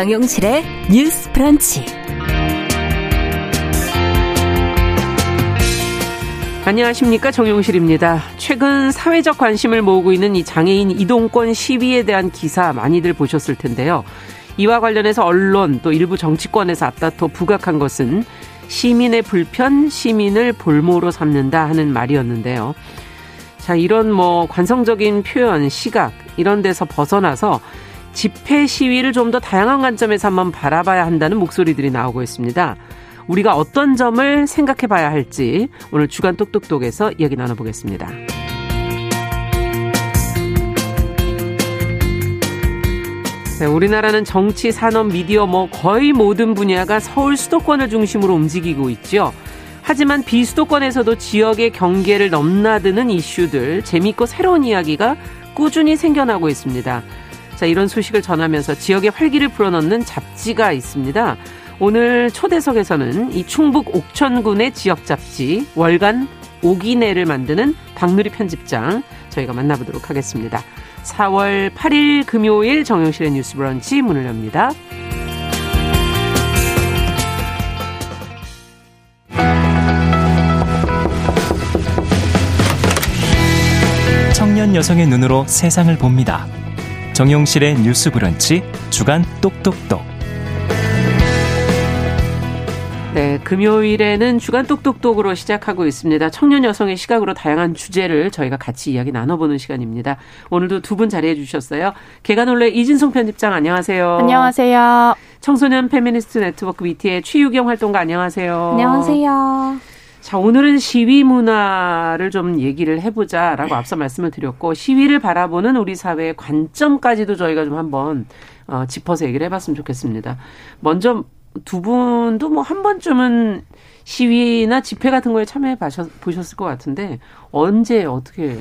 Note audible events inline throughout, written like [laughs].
정용실의 뉴스 프런치. 안녕하십니까 정용실입니다. 최근 사회적 관심을 모으고 있는 이 장애인 이동권 시위에 대한 기사 많이들 보셨을 텐데요. 이와 관련해서 언론 또 일부 정치권에서 앞다퉈 부각한 것은 시민의 불편, 시민을 볼모로 삼는다 하는 말이었는데요. 자, 이런 뭐 관성적인 표현, 시각 이런 데서 벗어나서 집회 시위를 좀 더 다양한 관점에서 한번 바라봐야 한다는 목소리들이 나오고 있습니다. 우리가 어떤 점을 생각해 봐야 할지 오늘 주간 똑똑똑에서 이야기 나눠보겠습니다. 네, 우리나라는 정치, 산업, 미디어 뭐 거의 모든 분야가 서울 수도권을 중심으로 움직이고 있죠. 하지만 비수도권에서도 지역의 경계를 넘나드는 이슈들, 재밌고 새로운 이야기가 꾸준히 생겨나고 있습니다. 자, 이런 소식을 전하면서 지역의 활기를 불어넣는 잡지가 있습니다. 오늘 초대석에서는 이 충북 옥천군의 지역 잡지 월간 오기내를 만드는 박누리 편집장 저희가 만나보도록 하겠습니다. 4월 8일 금요일 정용실의 뉴스 브런치 문을 엽니다. 청년 여성의 눈으로 세상을 봅니다. 정용실의 뉴스 브런치 주간 똑똑똑. 네, 금요일에는 주간 똑똑똑으로 시작하고 있습니다. 청년 여성의 시각으로 다양한 주제를 저희가 같이 이야기 나눠보는 시간입니다. 오늘도 두 분 자리해 주셨어요. 개관올레 이진성 편집장 안녕하세요. 안녕하세요. 청소년 페미니스트 네트워크 위티의 최유경 활동가 안녕하세요. 안녕하세요. 자, 오늘은 시위 문화를 좀 얘기를 해보자라고 앞서 말씀을 드렸고, 시위를 바라보는 우리 사회의 관점까지도 저희가 좀 한번, 어, 짚어서 얘기를 해봤으면 좋겠습니다. 먼저 두 분도 뭐 한 번쯤은 시위나 집회 같은 거에 참여해 보셨을 것 같은데, 언제 어떻게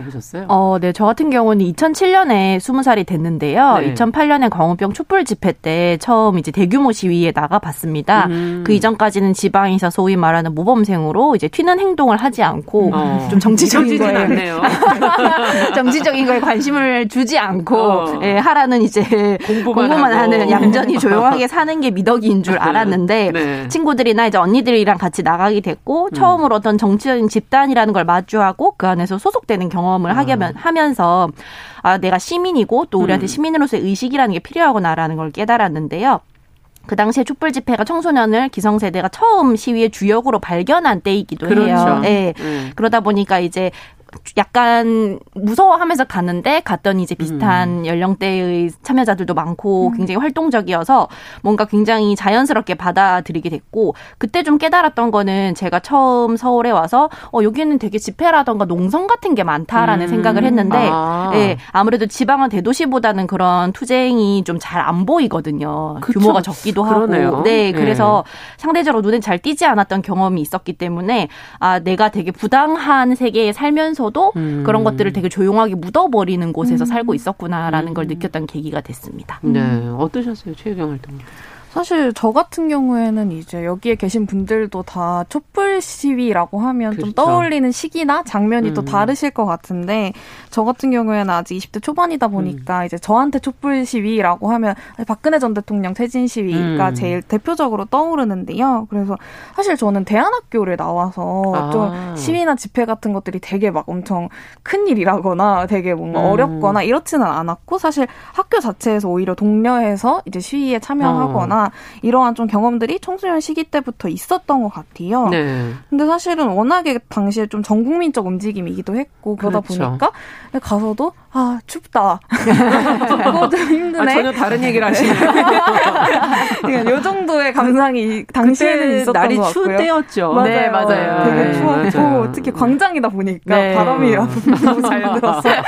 가보셨어요? 어, 네. 저 같은 경우는 2007년에 20살이 됐는데요. 네. 2008년에 광우병 촛불 집회 때 처음 이제 대규모 시위에 나가봤습니다. 음. 그 이전까지는 지방에서 소위 말하는 모범생으로 이제 튀는 행동을 하지 않고 어. 좀 정치적인 거에 [laughs] 정치적인 거에 관심을 주지 않고 어. 예, 하라는 이제 공부만, 공부만 하는 얌전히 조용하게 사는 게 미덕인 줄 알았는데 네. 친구들이나 이제 언니들이랑 같이 나가게 됐고 음. 처음으로 어떤 정치적인 집단이라는 걸 마주하고 그 안에서 소속되는 경험 경험을 하게 음. 하면서 아 내가 시민이고 또 우리한테 음. 시민으로서의 의식이라는 게 필요하구나라는 걸 깨달았는데요. 그 당시에 촛불 집회가 청소년을 기성세대가 처음 시위의 주역으로 발견한 때이기도 그렇죠. 해요. 네. 음. 그러다 보니까 이제 약간 무서워하면서 갔는데 갔더니 이제 비슷한 음. 연령대의 참여자들도 많고 음. 굉장히 활동적이어서 뭔가 굉장히 자연스럽게 받아들이게 됐고 그때 좀 깨달았던 거는 제가 처음 서울에 와서 어 여기는 되게 집회라던가 농성 같은 게 많다라는 음. 생각을 했는데 아. 예, 아무래도 지방은 대도시보다는 그런 투쟁이 좀 잘 안 보이거든요. 그쵸. 규모가 적기도 하고. 그러네요. 네, 그래서 네. 상대적으로 눈에 잘 띄지 않았던 경험이 있었기 때문에 아 내가 되게 부당한 세계에 살면서 살면서도 음. 그런 것들을 되게 조용하게 묻어버리는 곳에서 음. 살고 있었구나라는 걸 음. 느꼈던 계기가 됐습니다. 네, 어떠셨어요, 최유경 활동? 사실 저 같은 경우에는 이제 여기에 계신 분들도 다 촛불 시위라고 하면 그렇죠. 좀 떠올리는 시기나 장면이 음. 또 다르실 것 같은데 저 같은 경우에는 아직 20대 초반이다 보니까 음. 이제 저한테 촛불 시위라고 하면 박근혜 전 대통령 퇴진 시위가 음. 제일 대표적으로 떠오르는데요. 그래서 사실 저는 대안학교를 나와서 아. 좀 시위나 집회 같은 것들이 되게 막 엄청 큰 일이라거나 되게 뭔가 음. 어렵거나 이렇지는 않았고 사실 학교 자체에서 오히려 독려해서 이제 시위에 참여하거나 어. 이러한 좀 경험들이 청소년 시기 때부터 있었던 것 같아요. 네. 근데 사실은 워낙에 당시에 좀 전국민적 움직임이기도 했고 그러다 그렇죠. 보니까 가서도 아 춥다. [laughs] 춥고 좀 힘드네. 아, 전혀 다른 얘기를 하시네요. [laughs] 요 정도의 감상이 당시에는 있었던 날이 것 추운 때였죠. 맞아요. 네, 맞아요. 되게 네, 추웠고 맞아요. 특히 광장이다 보니까 네. 바람이 너무 [laughs] 잘 들었어요.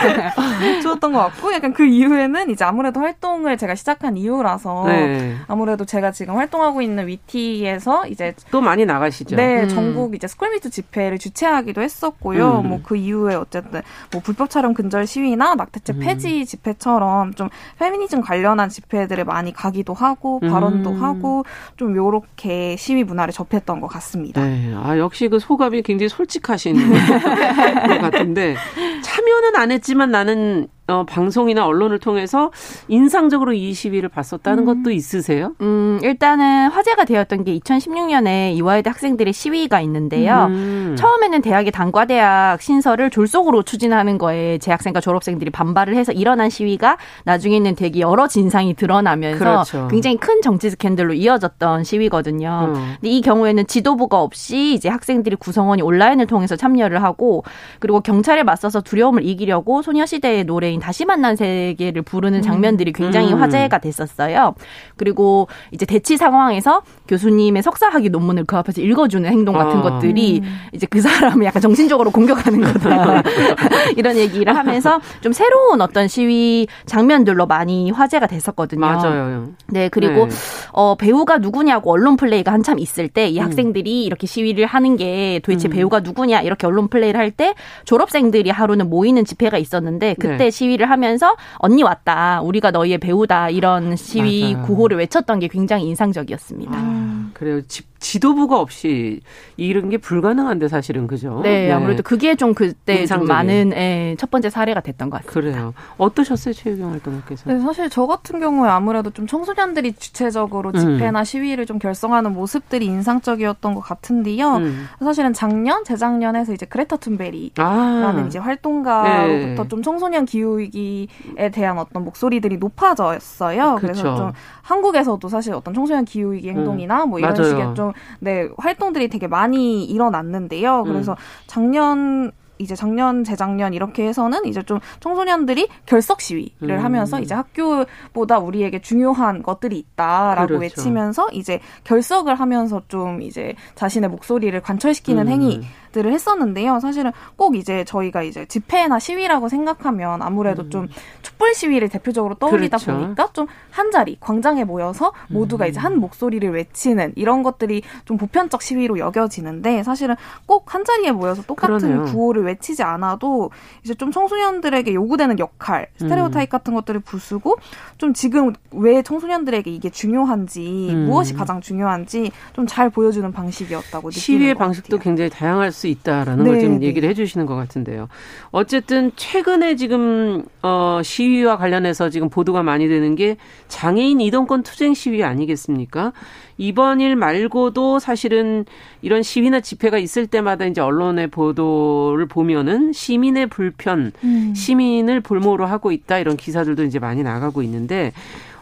추웠던 것 같고 약간 그 이후에는 이제 아무래도 활동을 제가 시작한 이후라서 네. 아무래도 제가 지금 활동하고 있는 위티에서 이제 또 많이 나가시죠. 네, 음. 전국 이제 스쿨미투 집회를 주최하기도 했었고요. 음. 뭐그 이후에 어쨌든 뭐 불법 촬영 근절 시위나 낙태죄 음. 폐지 집회처럼 좀 페미니즘 관련한 집회들을 많이 가기도 하고 발언도 음. 하고 좀 요렇게 시위 문화를 접했던 것 같습니다. 네. 아, 역시 그 소감이 굉장히 솔직하신 [laughs] 것 같은데 참여는 안 했지만 나는 어, 방송이나 언론을 통해서 인상적으로 이 시위를 봤었다는 음. 것도 있으세요? 음, 일단은 화제가 되었던 게 2016년에 이화여대 학생들의 시위가 있는데요. 음. 처음에는 대학의 단과대학 신설을 졸속으로 추진하는 거에 재학생과 졸업생들이 반발을 해서 일어난 시위가 나중에는 되게 여러 진상이 드러나면서 그렇죠. 굉장히 큰 정치 스캔들로 이어졌던 시위거든요. 음. 근데 이 경우에는 지도부가 없이 이제 학생들이 구성원이 온라인을 통해서 참여를 하고 그리고 경찰에 맞서서 두려움을 이기려고 소녀시대의 노래인 다시 만난 세계를 부르는 장면들이 굉장히 음. 화제가 됐었어요. 그리고 이제 대치 상황에서 교수님의 석사학위 논문을 그 앞에서 읽어주는 행동 같은 아. 것들이 음. 이제 그 사람을 약간 정신적으로 공격하는 거다. [laughs] [laughs] 이런 얘기를 하면서 좀 새로운 어떤 시위 장면들로 많이 화제가 됐었거든요. 맞아요. 네, 그리고 네. 어, 배우가 누구냐고 언론 플레이가 한참 있을 때이 음. 학생들이 이렇게 시위를 하는 게 도대체 음. 배우가 누구냐 이렇게 언론 플레이를 할 때 졸업생들이 하루는 모이는 집회가 있었는데 그때 네. 시위를 하면서 언니 왔다. 우리가 너희의 배우다. 이런 시위 맞아요. 구호를 외쳤던 게 굉장히 인상적이었습니다. 아, 그래요. 집 지도부가 없이 이런 게 불가능한데 사실은 그죠? 네, 네. 아무래도 그게 좀 그때 좀 많은 예, 첫 번째 사례가 됐던 것 같습니다. 그래요. 어떠셨어요, 최유경 활동가께서? 네, 사실 저 같은 경우에 아무래도 좀 청소년들이 주체적으로 음. 집회나 음. 시위를 좀 결성하는 모습들이 인상적이었던 것 같은데요. 음. 사실은 작년, 재작년에서 이제 그레터 툰베리라는 아. 이제 활동가로부터 네. 좀 청소년 기후 위기에 대한 어떤 목소리들이 높아졌어요. 그렇죠. 그래서 좀 한국에서도 사실 어떤 청소년 기후 위기 행동이나 뭐 이런 맞아요. 식의 좀 네, 활동들이 되게 많이 일어났는데요. 그래서 음. 작년 이제 작년, 재작년 이렇게 해서는 이제 좀 청소년들이 결석 시위를 음. 하면서 이제 학교보다 우리에게 중요한 것들이 있다라고 그렇죠. 외치면서 이제 결석을 하면서 좀 이제 자신의 목소리를 관철시키는 음. 행위 들을 했었는데요. 사실은 꼭 이제 저희가 이제 집회나 시위라고 생각하면 아무래도 음. 좀 촛불 시위를 대표적으로 떠올리다 그렇죠. 보니까 좀 한 자리 광장에 모여서 모두가 이제 한 음. 목소리를 외치는 이런 것들이 좀 보편적 시위로 여겨지는데 사실은 꼭 한 자리에 모여서 똑같은 그러네요. 구호를 외치지 않아도 이제 좀 청소년들에게 요구되는 역할, 스테레오타입 음. 같은 것들을 부수고 좀 지금 왜 청소년들에게 이게 중요한지 음. 무엇이 가장 중요한지 좀 잘 보여주는 방식이었다고 느끼는 시위의 방식도. 굉장히 다양할 수 있다라는 걸 지금 네, 네. 얘기를 해주시는 것 같은데요. 어쨌든 최근에 지금 어, 시위와 관련해서 지금 보도가 많이 되는 게 장애인 이동권 투쟁 시위 아니겠습니까? 이번 일 말고도 사실은 이런 시위나 집회가 있을 때마다 이제 언론의 보도를 보면은 시민의 불편, 음. 시민을 볼모로 하고 있다 이런 기사들도 이제 많이 나가고 있는데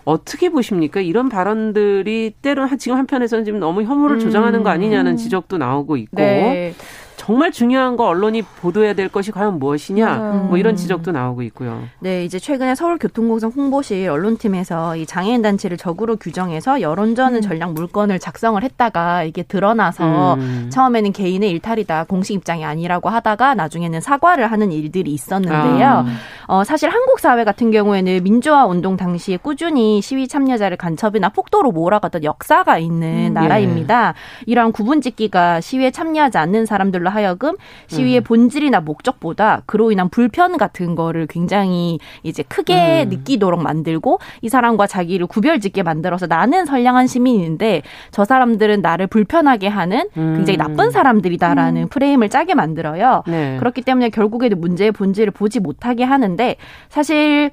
어떻게 보십니까? 이런 발언들이 때론 지금 한편에서는 지금 너무 혐오를 음. 조장하는 거 아니냐는 지적도 나오고 있고 네. 정말 중요한 거 언론이 보도해야 될 것이 과연 무엇이냐 음. 뭐 이런 지적도 나오고 있고요. 네, 이제 최근에 서울교통공사 홍보실 언론팀에서 이 장애인 단체를 적으로 규정해서 여론전 음. 전략 물건을 작성을 했다가 이게 드러나서 음. 처음에는 개인의 일탈이다 공식 입장이 아니라고 하다가 나중에는 사과를 하는 일들이 있었는데요. 아. 어, 사실 한국 사회 같은 경우에는 민주화 운동 당시에 꾸준히 시위 참여자를 간첩이나 폭도로 몰아갔던 역사가 있는 음. 나라입니다. 예. 이러한 구분짓기가 시위에 참여하지 않는 사람들로 하여 금 시위의 음. 본질이나 목적보다 그로 인한 불편 같은 거를 굉장히 이제 크게 음. 느끼도록 만들고 이 사람과 자기를 구별짓게 만들어서 나는 선량한 시민인데 저 사람들은 나를 불편하게 하는 굉장히 음. 나쁜 사람들이다라는 음. 프레임을 짜게 만들어요. 네. 그렇기 때문에 결국에는 문제의 본질을 보지 못하게 하는데 사실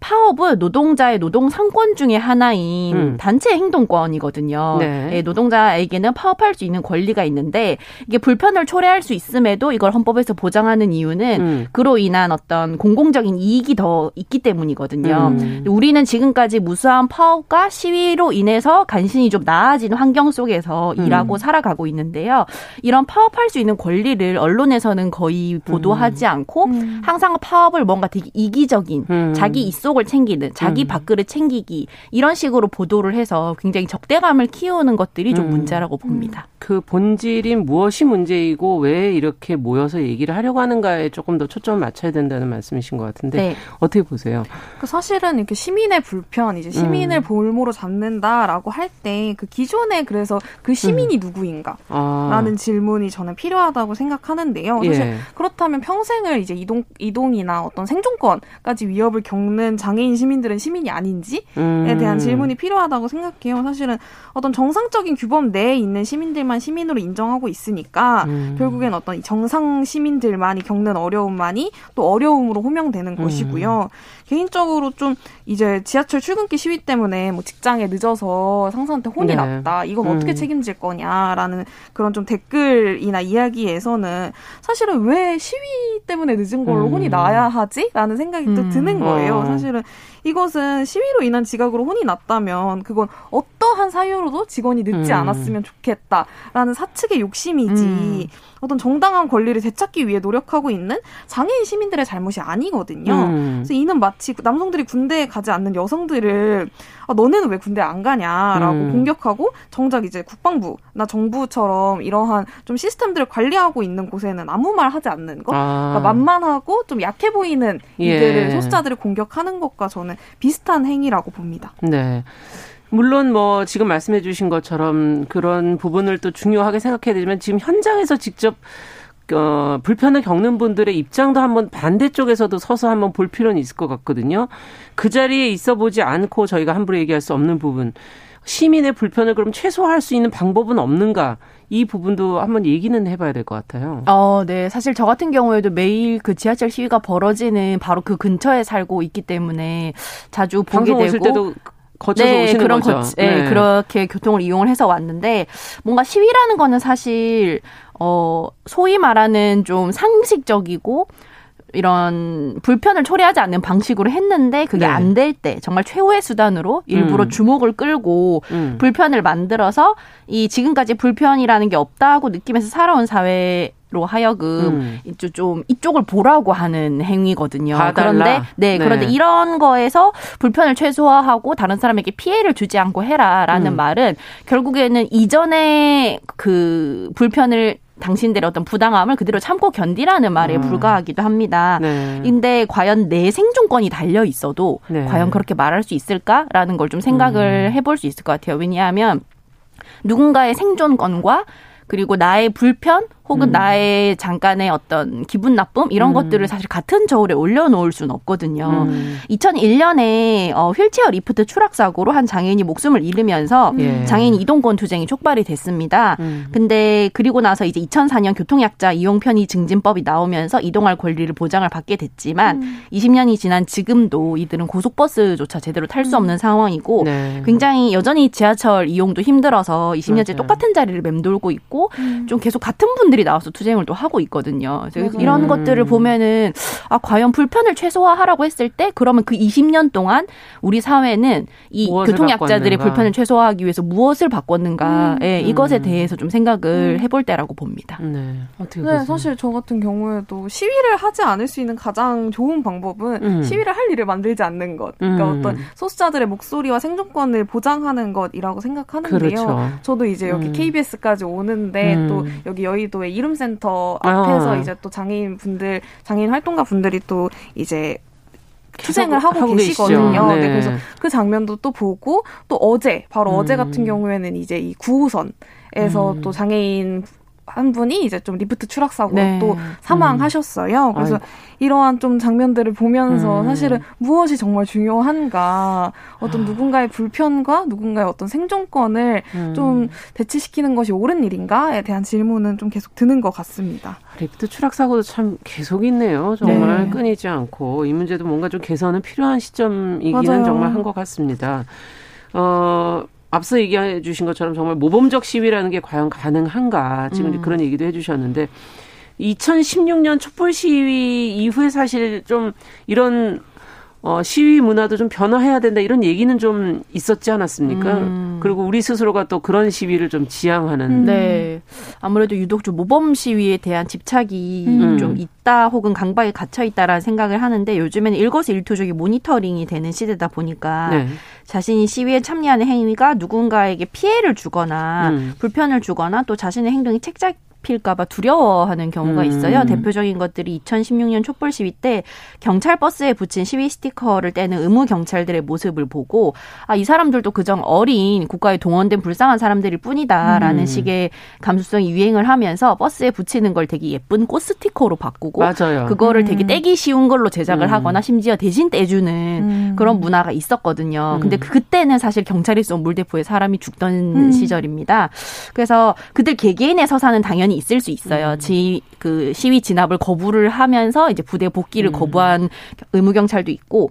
파업은 노동자의 노동 상권 중의 하나인 음. 단체 행동권이거든요. 네. 네, 노동자에게는 파업할 수 있는 권리가 있는데 이게 불편을 초래할 수 있음에도 이걸 헌법에서 보장하는 이유는 음. 그로 인한 어떤 공공적인 이익이 더 있기 때문이거든요. 음. 우리는 지금까지 무수한 파업과 시위로 인해서 간신히 좀 나아진 환경 속에서 음. 일하고 살아가고 있는데요. 이런 파업할 수 있는 권리를 언론에서는 거의 보도하지 음. 않고 음. 항상 파업을 뭔가 되게 이기적인 자기 있 약속을 챙기는 자기 음. 밥그릇 챙기기 이런 식으로 보도를 해서 굉장히 적대감을 키우는 것들이 좀 음. 문제라고 봅니다. 그 본질인 무엇이 문제이고 왜 이렇게 모여서 얘기를 하려고 하는가에 조금 더 초점을 맞춰야 된다는 말씀이신 것 같은데 네. 어떻게 보세요? 그 사실은 이렇게 시민의 불편, 이제 시민을 음. 볼모로 잡는다라고 할 때 그 기존에 그래서 그 시민이 음. 누구인가라는 아. 질문이 저는 필요하다고 생각하는데요. 사실 예. 그렇다면 평생을 이제 이동 이동이나 어떤 생존권까지 위협을 겪는 장애인 시민들은 시민이 아닌지에 음. 대한 질문이 필요하다고 생각해요. 사실은 어떤 정상적인 규범 내에 있는 시민들만 시민으로 인정하고 있으니까 음. 결국엔 어떤 정상 시민들만이 겪는 어려움만이 또 어려움으로 호명되는 음. 것이고요. 개인적으로 좀 이제 지하철 출근길 시위 때문에 뭐 직장에 늦어서 상사한테 혼이 네. 났다. 이건 어떻게 음. 책임질 거냐라는 그런 좀 댓글이나 이야기에서는 사실은 왜 시위 때문에 늦은 걸로 음. 혼이 나야 하지?라는 생각이 또 드는 음. 거예요. 어. 사실은 이것은 시위로 인한 지각으로 혼이 났다면 그건 어떠한 사유로도 직원이 늦지 음. 않았으면 좋겠다라는 사측의 욕심이지 음. 어떤 정당한 권리를 되찾기 위해 노력하고 있는 장애인 시민들의 잘못이 아니거든요. 음. 그래서 이는 마치 남성들이 군대에 가지 않는 여성들을 아, 너네는 왜 군대 안 가냐라고 음. 공격하고 정작 이제 국방부나 정부처럼 이러한 좀 시스템들을 관리하고 있는 곳에는 아무 말 하지 않는 것, 아. 그러니까 만만하고 좀 약해 보이는 이들을 예. 소수자들을 공격하는 것과 저는 비슷한 행위라고 봅니다. 네. 물론 뭐 지금 말씀해 주신 것처럼 그런 부분을 또 중요하게 생각해야 되지만 지금 현장에서 직접 어, 불편을 겪는 분들의 입장도 한번 반대쪽에서도 서서 한번 볼 필요는 있을 것 같거든요. 그 자리에 있어 보지 않고 저희가 함부로 얘기할 수 없는 부분. 시민의 불편을 그럼 최소화할 수 있는 방법은 없는가? 이 부분도 한번 얘기는 해봐야 될 것 같아요. 어, 네. 사실 저 같은 경우에도 매일 그 지하철 시위가 벌어지는 바로 그 근처에 살고 있기 때문에 자주 보게 되고. 오실 때도 거쳐서 네, 오시는 그런 거죠. 거, 네, 네, 그렇게 교통을 이용을 해서 왔는데 뭔가 시위라는 거는 사실 어 소위 말하는 좀 상식적이고 이런 불편을 초래하지 않는 방식으로 했는데 그게 네. 안될 때 정말 최후의 수단으로 일부러 음. 주목을 끌고 음. 불편을 만들어서 이 지금까지 불편이라는 게 없다고 느끼면서 살아온 사회 로 하여금 음. 좀 이쪽을 보라고 하는 행위거든요. 그런데 네, 네, 그런데 이런 거에서 불편을 최소화하고 다른 사람에게 피해를 주지 않고 해라라는 음. 말은 결국에는 이전에 그 불편을 당신들의 어떤 부당함을 그대로 참고 견디라는 말에 음. 불과하기도 합니다. 네. 근데 과연 내 생존권이 달려 있어도 네. 과연 그렇게 말할 수 있을까라는 걸 좀 생각을 음. 해볼 수 있을 것 같아요. 왜냐하면 누군가의 생존권과 그리고 나의 불편 혹은 음. 나의 잠깐의 어떤 기분 나쁨 이런 음. 것들을 사실 같은 저울에 올려놓을 수는 없거든요. 음. 2001년에 어, 휠체어 리프트 추락 사고로 한 장애인이 목숨을 잃으면서 예. 장애인 이동권 투쟁이 촉발이 됐습니다. 음. 근데 그리고 나서 이제 2004년 교통약자 이용 편의 증진법이 나오면서 이동할 권리를 보장을 받게 됐지만 20년이 음. 지난 지금도 이들은 고속버스조차 제대로 탈수 음. 없는 상황이고 네. 굉장히 여전히 지하철 이용도 힘들어서 20년째 맞아요. 똑같은 자리를 맴돌고 있고 좀 계속 같은 분들 분들이 나와서 투쟁을 또 하고 있거든요. 이런 음. 것들을 보면은 아 과연 불편을 최소화하라고 했을 때 그러면 그 20년 동안 우리 사회는 이 교통약자들의 불편을 최소화하기 위해서 무엇을 바꿨는가? 음. 예, 이것에 대해서 좀 생각을 음. 해볼 때라고 봅니다. 네. 어떻게 네, 사실 저 같은 경우에도 시위를 하지 않을 수 있는 가장 좋은 방법은 음. 시위를 할 일을 만들지 않는 것. 그러니까 음. 어떤 소수자들의 목소리와 생존권을 보장하는 것이라고 생각하는데요. 그렇죠. 저도 이제 여기 KBS까지 음. 오는데 또 여기 여의도 왜 이름센터 앞에서 아. 이제 또 장애인 분들, 장애인 활동가 분들이 또 이제 투쟁을 하고, 하고 계시거든요. 네. 네. 그래서 그 장면도 또 보고 또 어제 바로 음. 어제 같은 경우에는 이제 이 9호선에서 음. 또 장애인 한 분이 이제 좀 리프트 추락 사고로 네. 또 사망하셨어요. 음. 그래서 아이고. 이러한 좀 장면들을 보면서 음. 사실은 무엇이 정말 중요한가, 어떤 아. 누군가의 불편과 누군가의 어떤 생존권을 음. 좀 대치시키는 것이 옳은 일인가에 대한 질문은 좀 계속 드는 것 같습니다. 리프트 추락 사고도 참 계속 있네요. 정말 네. 끊이지 않고 이 문제도 뭔가 좀 개선은 필요한 시점이기는 맞아요. 정말 한 것 같습니다. 어, 앞서 얘기해 주신 것처럼 정말 모범적 시위라는 게 과연 가능한가 지금 음. 그런 얘기도 해주셨는데 2016년 촛불 시위 이후에 사실 좀 이런 어, 시위 문화도 좀 변화해야 된다 이런 얘기는 좀 있었지 않았습니까? 음. 그리고 우리 스스로가 또 그런 시위를 좀 지향하는. 음. 네. 아무래도 유독 좀 모범 시위에 대한 집착이 음. 좀 있다 혹은 강박에 갇혀 있다라는 생각을 하는데 요즘에는 일거수일투족이 모니터링이 되는 시대다 보니까 네. 자신이 시위에 참여하는 행위가 누군가에게 피해를 주거나 음. 불편을 주거나 또 자신의 행동이 책자 잡힐까봐 두려워하는 경우가 음. 있어요. 음. 대표적인 것들이 2016년 촛불 시위 때 경찰 버스에 붙인 시위 스티커를 떼는 의무 경찰들의 모습을 보고 아 이 사람들도 그정 어린 국가에 동원된 불쌍한 사람들일 뿐이다라는 음. 식의 감수성이 유행을 하면서 버스에 붙이는 걸 되게 예쁜 꽃 스티커로 바꾸고 맞아요. 그거를 되게 음. 떼기 쉬운 걸로 제작을 음. 하거나 심지어 대신 떼주는 음. 그런 문화가 있었거든요. 근데 그때는 사실 경찰이 쏜 물대포에 사람이 죽던 시절입니다. 그래서 그들 개개인의 서사는 당연히 있을 수 있어요. 음. 지, 그 시위 진압을 거부를 하면서 이제 부대 복귀를 음. 거부한 의무 경찰도 있고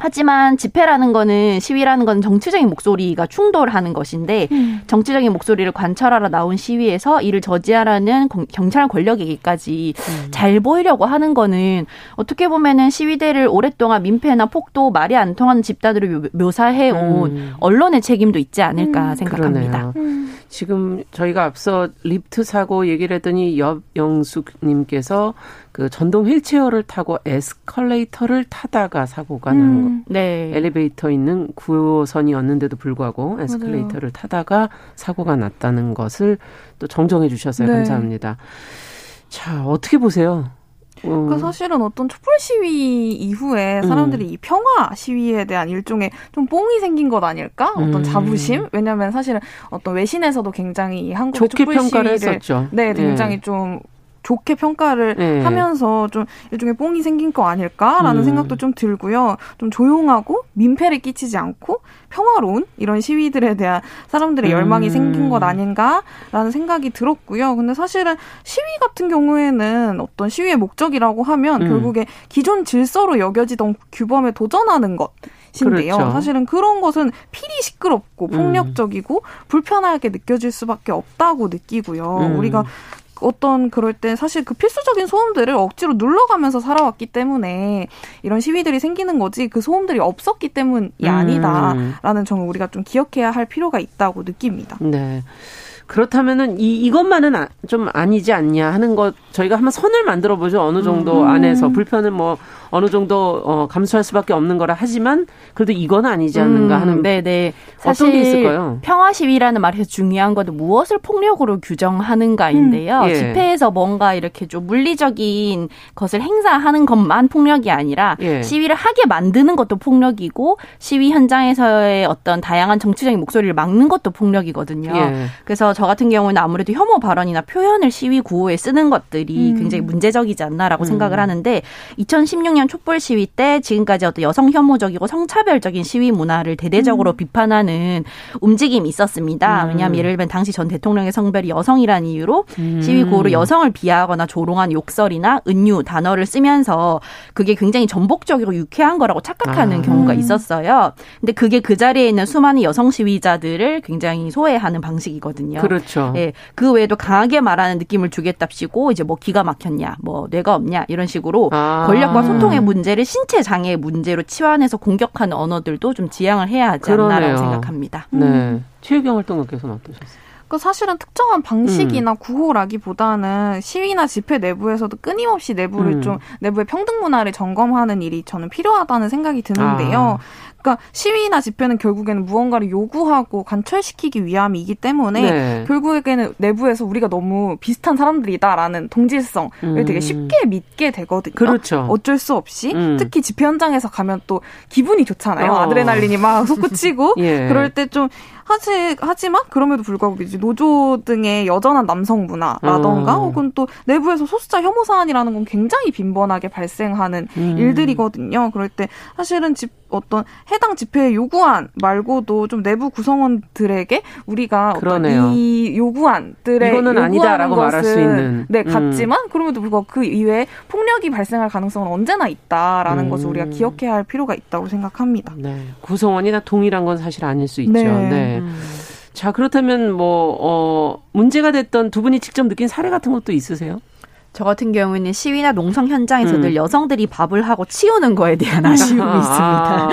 하지만 집회라는 거는 시위라는 건 정치적인 목소리가 충돌하는 것인데 음. 정치적인 목소리를 관철하러 나온 시위에서 이를 저지하라는 경찰 권력에게까지 음. 잘 보이려고 하는 거는 어떻게 보면은 시위대를 오랫동안 민폐나 폭도 말이 안 통하는 집단으로 묘사해 온 음. 언론의 책임도 있지 않을까 음. 생각합니다. 음. 지금 저희가 앞서 리프트 사고 얘기를 했더니 옆영숙님께서 그 전동 휠체어를 타고 에스컬레이터를 타다가 사고가 음, 난 거. 네. 엘리베이터 있는 9호선이었는데도 불구하고 에스컬레이터를 맞아요. 타다가 사고가 났다는 것을 또 정정해 주셨어요. 네. 감사합니다. 자, 어떻게 보세요? 그러니까 음. 사실은 어떤 촛불 시위 이후에 사람들이 음. 이 평화 시위에 대한 일종의 좀 뽕이 생긴 것 아닐까? 어떤 음. 자부심? 왜냐하면 사실은 어떤 외신에서도 굉장히 한국의 촛불 시위를 했었죠. 네, 굉장히 네. 좀 좋게 평가를 네. 하면서 좀 일종의 뽕이 생긴 거 아닐까라는 음. 생각도 좀 들고요. 좀 조용하고 민폐를 끼치지 않고 평화로운 이런 시위들에 대한 사람들의 열망이 음. 생긴 것 아닌가라는 생각이 들었고요. 근데 사실은 시위 같은 경우에는 어떤 시위의 목적이라고 하면 음. 결국에 기존 질서로 여겨지던 규범에 도전하는 것. 인데요. 그렇죠. 사실은 그런 것은 필히 시끄럽고 음. 폭력적이고 음. 불편하게 느껴질 수밖에 없다고 느끼고요. 음. 우리가 어떤 그럴 때 사실 그 필수적인 소음들을 억지로 눌러가면서 살아왔기 때문에 이런 시위들이 생기는 거지 그 소음들이 없었기 때문이 음. 아니다라는 점을 우리가 좀 기억해야 할 필요가 있다고 느낍니다. 네. 그렇다면은 이 이것만은 아, 좀 아니지 않냐 하는 것 저희가 한번 선을 만들어 보죠 어느 정도 음. 안에서 불편은 뭐 어느 정도 어, 감수할 수밖에 없는 거라 하지만 그래도 이건 아니지 않는가 음, 하는 네네. 네. 어떤 게 있을까요? 평화 시위라는 말에서 중요한 것은 무엇을 폭력으로 규정하는가인데요. 음, 예. 집회에서 뭔가 이렇게 좀 물리적인 것을 행사하는 것만 폭력이 아니라 예. 시위를 하게 만드는 것도 폭력이고 시위 현장에서의 어떤 다양한 정치적인 목소리를 막는 것도 폭력이거든요. 예. 그래서 저 같은 경우는 아무래도 혐오 발언이나 표현을 시위 구호에 쓰는 것들이 음. 굉장히 문제적이지 않나라고 음. 생각을 하는데 2016년 2016년 촛불 시위 때 지금까지 어떤 여성 혐오적이고 성차별적인 시위 문화를 대대적으로 음. 비판하는 움직임이 있었습니다. 음. 왜냐하면 예를 들면 당시 전 대통령의 성별이 여성이라는 이유로 음. 시위 구호로 여성을 비하하거나 조롱한 욕설이나 은유 단어를 쓰면서 그게 굉장히 전복적이고 유쾌한 거라고 착각하는 아. 경우가 있었어요. 근데 그게 그 자리에 있는 수많은 여성 시위자들을 굉장히 소외하는 방식이거든요. 그렇죠. 예. 그 외에도 강하게 말하는 느낌을 주겠답시고 이제 뭐 기가 막혔냐, 뭐 뇌가 없냐 이런 식으로 아. 권력과 소통 행동의 음. 문제를 신체 장애의 문제로 치환해서 공격하는 언어들도 좀 지양을 해야 하지 않나라고 생각합니다. 네. 음. 체육경 활동가께서는 어떠셨어요? 그 사실은 특정한 방식이나 음. 구호라기보다는 시위나 집회 내부에서도 끊임없이 내부를 음. 좀 내부의 평등 문화를 점검하는 일이 저는 필요하다는 생각이 드는데요. 아. 그러니까 시위나 집회는 결국에는 무언가를 요구하고 관철시키기 위함이기 때문에 네. 결국에는 내부에서 우리가 너무 비슷한 사람들이다라는 동질성을 음. 되게 쉽게 믿게 되거든요. 그렇죠. 어쩔 수 없이 음. 특히 집회 현장에서 가면 또 기분이 좋잖아요. 어. 아드레날린이 막 솟구치고 [laughs] 예. 그럴 때좀 하지 하지만 그럼에도 불구하고 이제 노조 등의 여전한 남성 문화라던가 어. 혹은 또 내부에서 소수자 혐오 사안이라는 건 굉장히 빈번하게 발생하는 음. 일들이거든요. 그럴 때 사실은 집 어떤 해당 집회 요구안 말고도 좀 내부 구성원들에게 우리가 그러네요. 어떤 이 요구안들의 이거는 아니다라고 말할 수 있는 네 음. 같지만 그럼에도 불구하고 그 이외에 폭력이 발생할 가능성은 언제나 있다라는 음. 것을 우리가 기억해야 할 필요가 있다고 생각합니다. 네. 구성원이 다 동일한 건 사실 아닐 수 있죠. 네. 네. 음. 자 그렇다면 뭐 어, 문제가 됐던 두 분이 직접 느낀 사례 같은 것도 있으세요? 저 같은 경우에는 시위나 농성 현장에서 음. 늘 여성들이 밥을 하고 치우는 거에 대한 아쉬움이 아. 있습니다.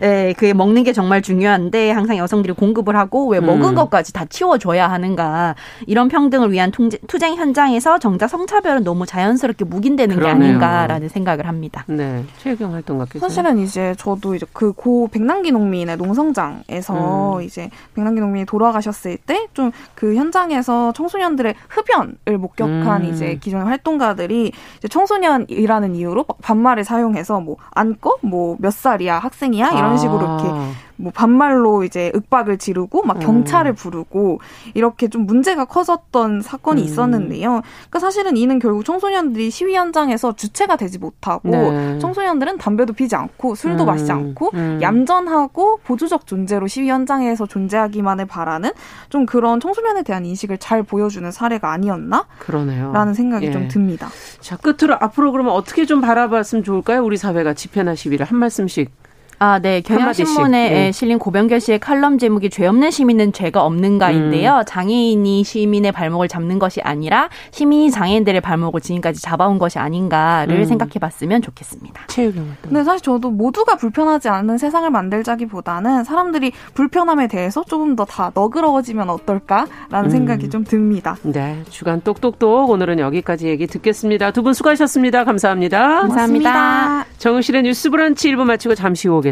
[laughs] 네, 그게 먹는 게 정말 중요한데 항상 여성들이 공급을 하고 왜 먹은 음. 것까지 다 치워줘야 하는가 이런 평등을 위한 투쟁 현장에서 정작 성차별은 너무 자연스럽게 묵인되는 그러네요. 게 아닌가라는 생각을 합니다. 네, 최경 활동가께서 사실은 이제 저도 이제 그 고 백남기 농민의 농성장에서 음. 이제 백남기 농민이 돌아가셨을 때 좀 그 현장에서 청소년들의 흡연을 목격한 음. 이제 기존의 활동가들이 청소년이라는 이유로 반말을 사용해서 뭐 안고 뭐 몇 살이야 학생이야 이런 식으로 아. 이렇게 뭐 반말로 이제 윽박을 지르고 막 음. 경찰을 부르고 이렇게 좀 문제가 커졌던 사건이 음. 있었는데요. 그러니까 사실은 이는 결국 청소년들이 시위 현장에서 주체가 되지 못하고 네. 청소년들은 담배도 피지 않고 술도 음. 마시지 않고 음. 얌전하고 보조적 존재로 시위 현장에서 존재하기만을 바라는 좀 그런 청소년에 대한 인식을 잘 보여주는 사례가 아니었나? 그러네요. 라는 생각이 예. 좀 듭니다. 자, 끝으로 앞으로 그러면 어떻게 좀 바라봤으면 좋을까요? 우리 사회가 집회나 시위를 한 말씀씩 아, 네. 경향신문에 네. 실린 고병결 씨의 칼럼 제목이 죄 없는 시민은 죄가 없는가인데요. 음. 장애인이 시민의 발목을 잡는 것이 아니라 시민이 장애인들의 발목을 지금까지 잡아온 것이 아닌가를 음. 생각해 봤으면 좋겠습니다. 체육영 근데 사실 저도 모두가 불편하지 않은 세상을 만들자기보다는 사람들이 불편함에 대해서 조금 더 다 너그러워지면 어떨까라는 음. 생각이 좀 듭니다. 네. 주간 똑똑똑 오늘은 여기까지 얘기 듣겠습니다. 두 분 수고하셨습니다. 감사합니다. 감사합니다. 정우실의 뉴스 브런치 1부 마치고 잠시 후 오겠습니다.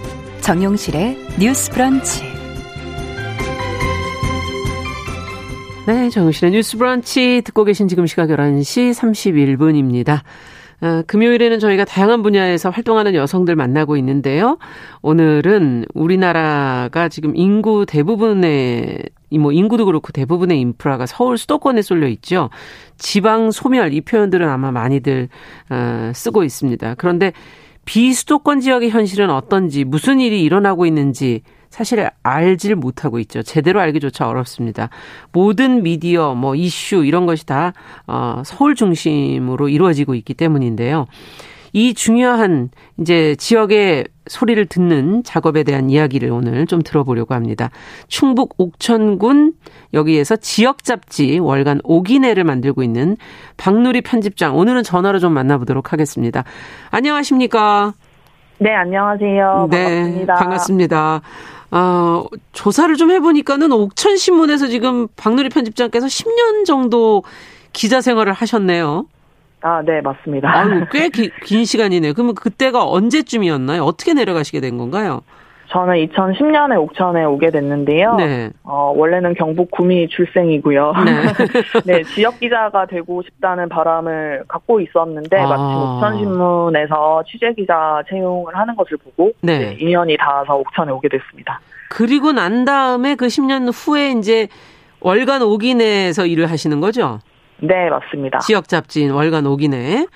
정용실의 뉴스 브런치. 네, 정용실의 뉴스 브런치 듣고 계신 지금 시각 11시 31분입니다. 어, 금요일에는 저희가 다양한 분야에서 활동하는 여성들 만나고 있는데요. 오늘은 우리나라가 지금 인구 대부분의 뭐 인구도 그렇고 대부분의 인프라가 서울 수도권에 쏠려 있죠. 지방 소멸 이 표현들은 아마 많이들 어, 쓰고 있습니다. 그런데 비수도권 지역의 현실은 어떤지 무슨 일이 일어나고 있는지 사실 알질 못하고 있죠. 제대로 알기조차 어렵습니다. 모든 미디어, 뭐 이슈 이런 것이 다 어, 서울 중심으로 이루어지고 있기 때문인데요. 이 중요한 이제 지역의 소리를 듣는 작업에 대한 이야기를 오늘 좀 들어보려고 합니다. 충북 옥천군 여기에서 지역 잡지 월간 오기내를 만들고 있는 박누리 편집장 오늘은 전화로 좀 만나보도록 하겠습니다. 안녕하십니까? 네, 안녕하세요. 네, 반갑습니다. 반갑습니다. 어, 조사를 좀 해보니까는 옥천신문에서 지금 박누리 편집장께서 10년 정도 기자 생활을 하셨네요. 아, 네, 맞습니다. 아유, [laughs] 꽤 긴 시간이네요. 그러면 그때가 언제쯤이었나요? 어떻게 내려가시게 된 건가요? 저는 2010년에 옥천에 오게 됐는데요. 네. 어, 원래는 경북 구미 출생이고요. 네. [laughs] 네, 지역 기자가 되고 싶다는 바람을 갖고 있었는데 아. 마침 옥천신문에서 취재 기자 채용을 하는 것을 보고 네. 인연이 닿아서 옥천에 오게 됐습니다. 그리고 난 다음에 그 10년 후에 이제 월간 오기내에서 일을 하시는 거죠? 네, 맞습니다. 지역 잡지인 월간 오기내.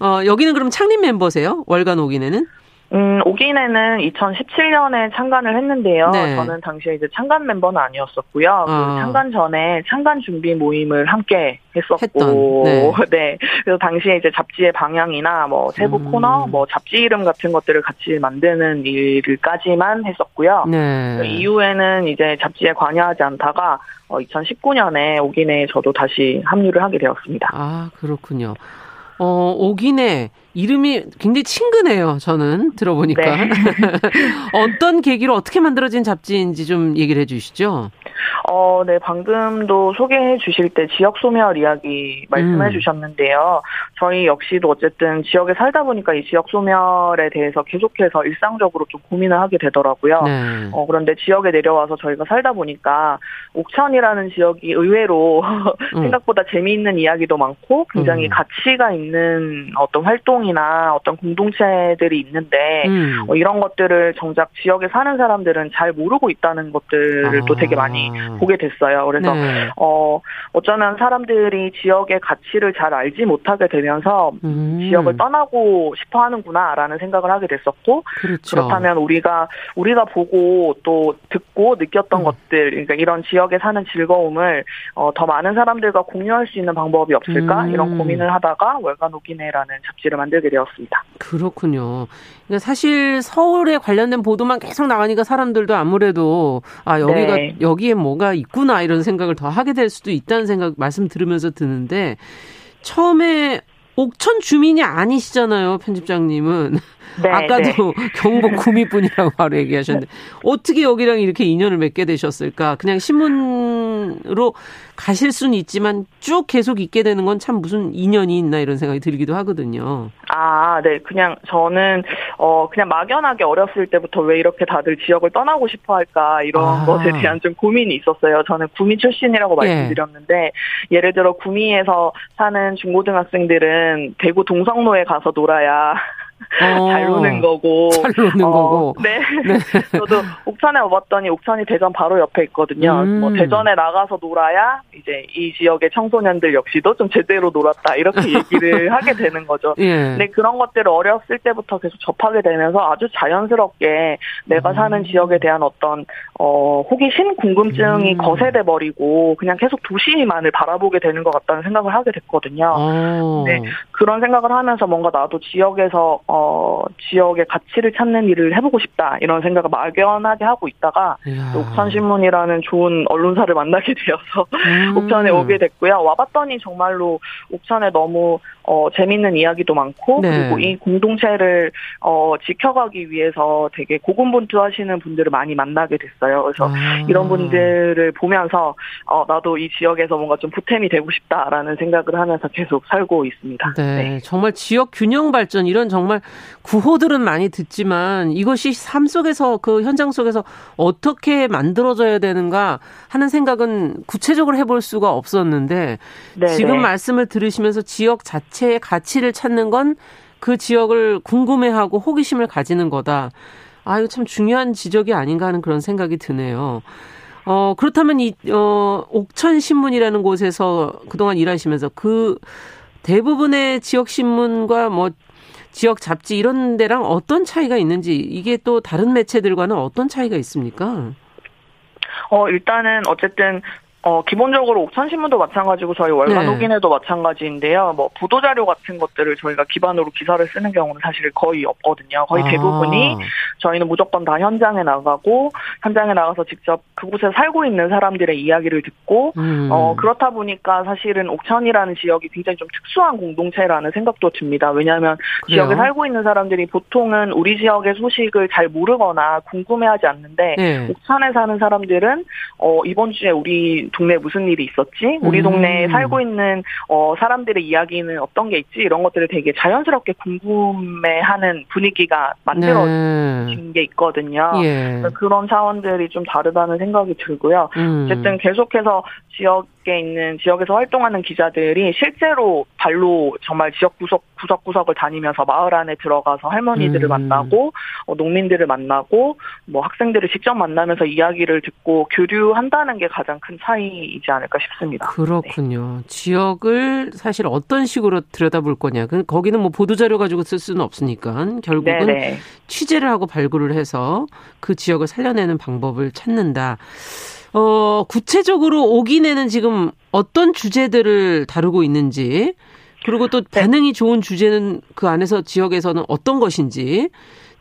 어, 여기는 그럼 창립 멤버세요? 월간 오기내는? 음, 오기내는 2017년에 창간을 했는데요. 네. 저는 당시에 이제 창간 멤버는 아니었었고요. 그 아. 그 창간 전에 창간 준비 모임을 함께 했었고, 네. [laughs] 네. 그래서 당시에 이제 잡지의 방향이나 뭐 세부 음. 코너, 뭐 잡지 이름 같은 것들을 같이 만드는 일까지만 했었고요. 네. 그 이후에는 이제 잡지에 관여하지 않다가 어, 2019년에 오기내에 저도 다시 합류를 하게 되었습니다. 아, 그렇군요. 어, 오기네. 이름이 굉장히 친근해요. 저는 들어보니까. 네. [laughs] 어떤 계기로 어떻게 만들어진 잡지인지 좀 얘기를 해 주시죠. 어, 네, 방금도 소개해 주실 때 지역 소멸 이야기 말씀해 음. 주셨는데요. 저희 역시도 어쨌든 지역에 살다 보니까 이 지역 소멸에 대해서 계속해서 일상적으로 좀 고민을 하게 되더라고요. 네. 어, 그런데 지역에 내려와서 저희가 살다 보니까 옥천이라는 지역이 의외로 [laughs] 음. 생각보다 재미있는 이야기도 많고 굉장히 음. 가치가 있는 어떤 활동이나 어떤 공동체들이 있는데 음. 어, 이런 것들을 정작 지역에 사는 사람들은 잘 모르고 있다는 것들을 아. 또 되게 많이 보게 됐어요. 그래서 네. 어 어쩌면 사람들이 지역의 가치를 잘 알지 못하게 되면서 음. 지역을 떠나고 싶어 하는구나라는 생각을 하게 됐었고 그렇죠. 그렇다면 우리가 우리가 보고 또 듣고 느꼈던 음. 것들 그러니까 이런 지역에 사는 즐거움을 어, 더 많은 사람들과 공유할 수 있는 방법이 없을까 음. 이런 고민을 하다가 월간 오기네라는 잡지를 만들게 되었습니다. 그렇군요. 그러니까 사실 서울에 관련된 보도만 계속 나가니까 사람들도 아무래도 아 여기가 네. 여기에 뭐가 있구나 이런 생각을 더 하게 될 수도 있다는 생각 말씀 들으면서 드는데 처음에 옥천 주민이 아니시잖아요, 편집장님은. 네, [laughs] 아까도 네. [laughs] 경북 구미분이라고 바로 얘기하셨는데 어떻게 여기랑 이렇게 인연을 맺게 되셨을까? 그냥 신문으로 가실 수는 있지만 쭉 계속 있게 되는 건 참 무슨 인연이 있나 이런 생각이 들기도 하거든요. 아, 네. 그냥 저는 어 그냥 막연하게 어렸을 때부터 왜 이렇게 다들 지역을 떠나고 싶어 할까 이런 아. 것에 대한 좀 고민이 있었어요. 저는 구미 출신이라고 예. 말씀드렸는데 예. 를 들어 구미에서 사는 중고등학생들은 대구 동성로에 가서 놀아야 어, 잘 노는 거고. 잘 노는 어, 거고. 네. 네. [laughs] 저도 옥천에 와봤더니 옥천이 대전 바로 옆에 있거든요. 음. 뭐 대전에 나가서 놀아야 이제 이 지역의 청소년들 역시도 좀 제대로 놀았다 이렇게 [laughs] 얘기를 하게 되는 거죠. 예. 근데 그런 것들을 어렸을 때부터 계속 접하게 되면서 아주 자연스럽게 내가 음. 사는 지역에 대한 어떤 어 호기심, 궁금증이 음. 거세돼 버리고 그냥 계속 도시만을 바라보게 되는 것 같다는 생각을 하게 됐거든요. 어. 네. 그런 생각을 하면서 뭔가 나도 지역에서 어, 지역의 가치를 찾는 일을 해보고 싶다 이런 생각을 막연하게 하고 있다가 옥천 신문이라는 좋은 언론사를 [laughs] 만나게 되어서 음. 옥천에 오게 됐고요. 와봤더니 정말로 옥천에 너무 어, 재밌는 이야기도 많고 네. 그리고 이 공동체를 어, 지켜가기 위해서 되게 고군분투하시는 분들을 많이 만나게 됐어요. 그래서 아. 이런 분들을 보면서 어, 나도 이 지역에서 뭔가 좀 보탬이 되고 싶다라는 생각을 하면서 계속 살고 있습니다. 네, 네. 정말 지역 균형 발전 이런 정말 구호들은 많이 듣지만 이것이 삶 속에서 그 현장 속에서 어떻게 만들어져야 되는가 하는 생각은 구체적으로 해볼 수가 없었는데 네 지금 네. 말씀을 들으시면서 지역 자체 자체의 가치를 찾는 건 그 지역을 궁금해하고 호기심을 가지는 거다. 아, 이거 참 중요한 지적이 아닌가 하는 그런 생각이 드네요. 어, 그렇다면 이, 어, 옥천신문이라는 곳에서 그동안 일하시면서 그 대부분의 지역신문과 뭐 지역 잡지 이런 데랑 어떤 차이가 있는지 이게 또 다른 매체들과는 어떤 차이가 있습니까? 어, 일단은 어쨌든 어, 기본적으로 옥천신문도 마찬가지고 저희 월간 네. 호기내도 마찬가지인데요. 뭐 보도자료 같은 것들을 저희가 기반으로 기사를 쓰는 경우는 사실 거의 없거든요. 거의 아. 대부분이 저희는 무조건 다 현장에 나가고 현장에 나가서 직접 그곳에 살고 있는 사람들의 이야기를 듣고 음. 어, 그렇다 보니까 사실은 옥천이라는 지역이 굉장히 좀 특수한 공동체라는 생각도 듭니다. 왜냐하면 그래요? 지역에 살고 있는 사람들이 보통은 우리 지역의 소식을 잘 모르거나 궁금해하지 않는데 네. 옥천에 사는 사람들은 어, 이번 주에 우리 동네에 무슨 일이 있었지? 우리 음. 동네에 살고 있는 어, 사람들의 이야기는 어떤 게 있지? 이런 것들을 되게 자연스럽게 궁금해하는 분위기가 만들어진 네. 게 있거든요. 예. 그런 차원들이 좀 다르다는 생각이 들고요. 음. 어쨌든 계속해서 지역 에 있는 지역에서 활동하는 기자들이 실제로 발로 정말 지역 구석 구석구석을 다니면서 마을 안에 들어가서 할머니들을 음. 만나고 어, 농민들을 만나고 뭐 학생들을 직접 만나면서 이야기를 듣고 교류한다는 게 가장 큰 차이이지 않을까 싶습니다. 그렇군요. 네. 지역을 사실 어떤 식으로 들여다볼 거냐. 그 거기는 뭐 보도 자료 가지고 쓸 수는 없으니까 결국은 네네. 네. 취재를 하고 발굴을 해서 그 지역을 살려내는 방법을 찾는다. 어, 구체적으로 오기내는 지금 어떤 주제들을 다루고 있는지, 그리고 또 네. 반응이 좋은 주제는 그 안에서 지역에서는 어떤 것인지,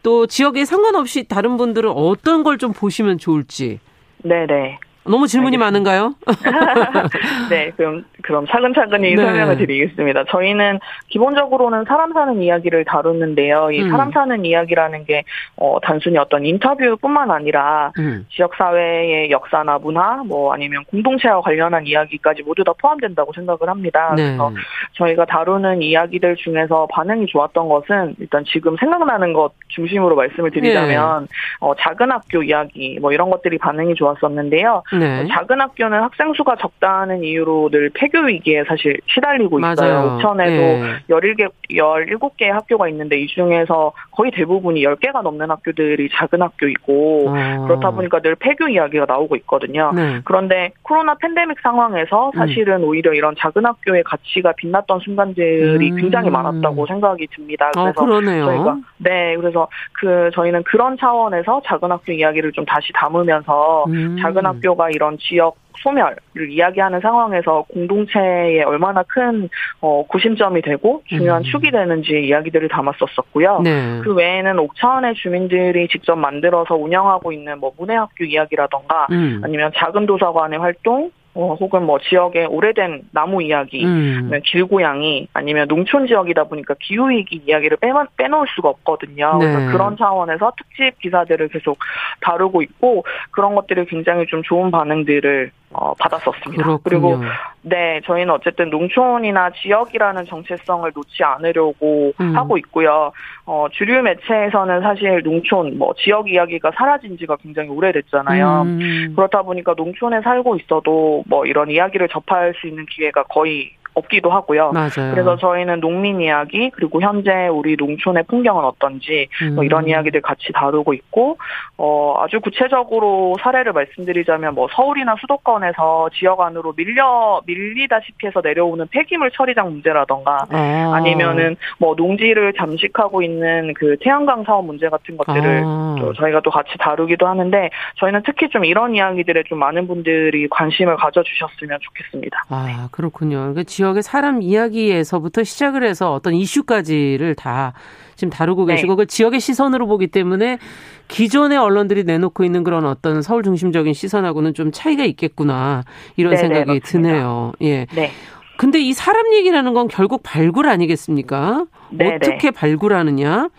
또 지역에 상관없이 다른 분들은 어떤 걸 좀 보시면 좋을지. 네네. 너무 질문이 알겠습니다. 많은가요? [laughs] 네, 그럼 그럼 차근차근히 네. 설명을 드리겠습니다. 저희는 기본적으로는 사람 사는 이야기를 다루는데요. 이 음. 사람 사는 이야기라는 게 어, 단순히 어떤 인터뷰뿐만 아니라 음. 지역 사회의 역사나 문화, 뭐 아니면 공동체와 관련한 이야기까지 모두 다 포함된다고 생각을 합니다. 네. 그래서 저희가 다루는 이야기들 중에서 반응이 좋았던 것은 일단 지금 생각나는 것 중심으로 말씀을 드리자면 네. 어, 작은 학교 이야기 뭐 이런 것들이 반응이 좋았었는데요. 네. 작은 학교는 학생 수가 적다는 이유로 늘 폐교 위기에 사실 시달리고 있어요. 옥천에도 네. 17개, 17개 학교가 있는데 이 중에서 거의 대부분이 10개가 넘는 학교들이 작은 학교이고 아. 그렇다 보니까 늘 폐교 이야기가 나오고 있거든요. 네. 그런데 코로나 팬데믹 상황에서 사실은 음. 오히려 이런 작은 학교의 가치가 빛났던 순간들이 음. 굉장히 많았다고 생각이 듭니다. 아, 그래서 아, 그러네요. 저희가 네, 그래서 그 저희는 그런 차원에서 작은 학교 이야기를 좀 다시 담으면서 음. 작은 학교 가 이런 지역 소멸을 이야기하는 상황에서 공동체에 얼마나 큰 어, 구심점이 되고 중요한 음. 축이 되는지 이야기들을 담았었었고요. 네. 그 외에는 옥천의 주민들이 직접 만들어서 운영하고 있는 뭐 문해학교 이야기라던가 음. 아니면 작은 도서관의 활동 어, 혹은 뭐 지역의 오래된 나무 이야기, 음. 길고양이, 아니면 농촌 지역이다 보니까 기후 위기 이야기를 빼, 빼놓을 수가 없거든요. 네. 그래서 그런 차원에서 특집 기사들을 계속 다루고 있고 그런 것들이 굉장히 좀 좋은 반응들을 어, 받았었습니다. 그렇군요. 그리고 네 저희는 어쨌든 농촌이나 지역이라는 정체성을 놓지 않으려고 음. 하고 있고요. 어, 주류 매체에서는 사실 농촌 뭐 지역 이야기가 사라진 지가 굉장히 오래됐잖아요. 음. 그렇다 보니까 농촌에 살고 있어도 뭐 이런 이야기를 접할 수 있는 기회가 거의 없기도 하고요. 맞아요. 그래서 저희는 농민 이야기 그리고 현재 우리 농촌의 풍경은 어떤지 음. 뭐 이런 음. 이야기들 같이 다루고 있고 어 아주 구체적으로 사례를 말씀드리자면 뭐 서울이나 수도권에서 지역 안으로 밀려 밀리다시피 해서 내려오는 폐기물 처리장 문제라던가 아. 니면은 뭐 농지를 잠식하고 있는 그 태양광 사업 문제 같은 것들을 아. 또 저희가 또 같이 다루기도 하는데 저희는 특히 좀 이런 이야기들에 좀 많은 분들이 관심을 가져주셨으면 좋겠습니다. 아 그렇군요. 그러니까 지역 의 사람 이야기에서부터 시작을 해서 어떤 이슈까지를 다 지금 다루고 네. 계시고 그 지역의 시선으로 보기 때문에 기존의 언론들이 내놓고 있는 그런 어떤 서울 중심적인 시선하고는 좀 차이가 있겠구나 이런 네네, 생각이 맞습니다. 드네요. 예. 네. 근데 이 사람 얘기라는 건 결국 발굴 아니겠습니까? 네네. 어떻게 발굴하느냐?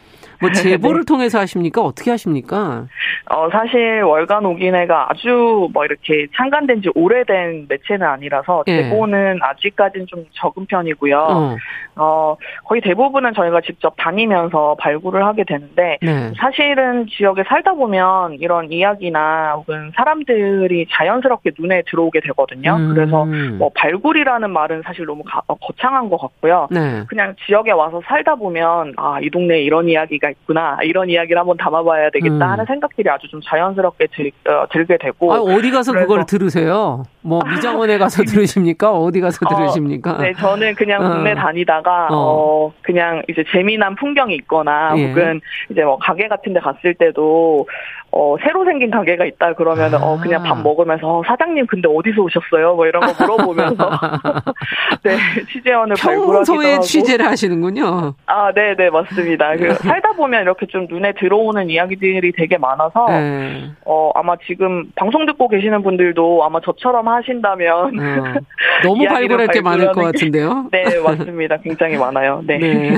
뭐 제보를 네. 통해서 하십니까? 어떻게 하십니까? 어, 사실 월간 오기네가 아주 뭐 이렇게 창간된 지 오래된 매체는 아니라서 예. 제보는 아직까지는 좀 적은 편이고요. 어. 어. 거의 대부분은 저희가 직접 다니면서 발굴을 하게 되는데 네. 사실은 지역에 살다 보면 이런 이야기나 혹은 사람들이 자연스럽게 눈에 들어오게 되거든요. 음. 그래서 뭐 발굴이라는 말은 사실 너무 가, 어, 거창한 것 같고요. 네. 그냥 지역에 와서 살다 보면 아, 이 동네에 이런 이야기가 있구나 이런 이야기를 한번 담아봐야 되겠다 음. 하는 생각들이 아주 좀 자연스럽게 들, 어, 들게 되고 아, 어디 가서 그걸 들으세요? 뭐 [laughs] 미장원에 가서 들으십니까? 어디 가서 어, 들으십니까? 네, 저는 그냥 어. 국내 다니다가 어. 어. 그냥 이제 재미난 풍경이 있거나 예. 혹은 이제 뭐 가게 같은 데 갔을 때도 어, 새로 생긴 가게가 있다 그러면, 어, 아. 어, 그냥 밥 먹으면서, 어, 사장님 근데 어디서 오셨어요? 뭐 이런 거 물어보면서, [laughs] 네, 취재원을 하고. 취재를 하시는군요. 아, 네, 네, 맞습니다. 그, 살다 보면 이렇게 좀 눈에 들어오는 이야기들이 되게 많아서, 네. 어, 아마 지금 방송 듣고 계시는 분들도 아마 저처럼 하신다면, 어, [laughs] 너무 발굴할 게 많을 것 같은데요? [laughs] 네, 맞습니다. 굉장히 많아요. 네. 네.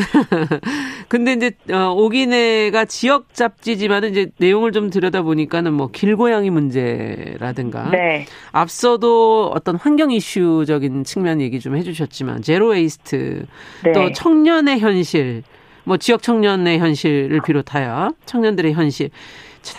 근데 이제, 어, 오기네가 지역 잡지지만 이제 내용을 좀 들, 들여다 보니까는 뭐 길고양이 문제라든가 네. 앞서도 어떤 환경 이슈적인 측면 얘기 좀 해주셨지만 zero waste 네. 또 청년의 현실 뭐 지역 청년의 현실을 비롯하여 청년들의 현실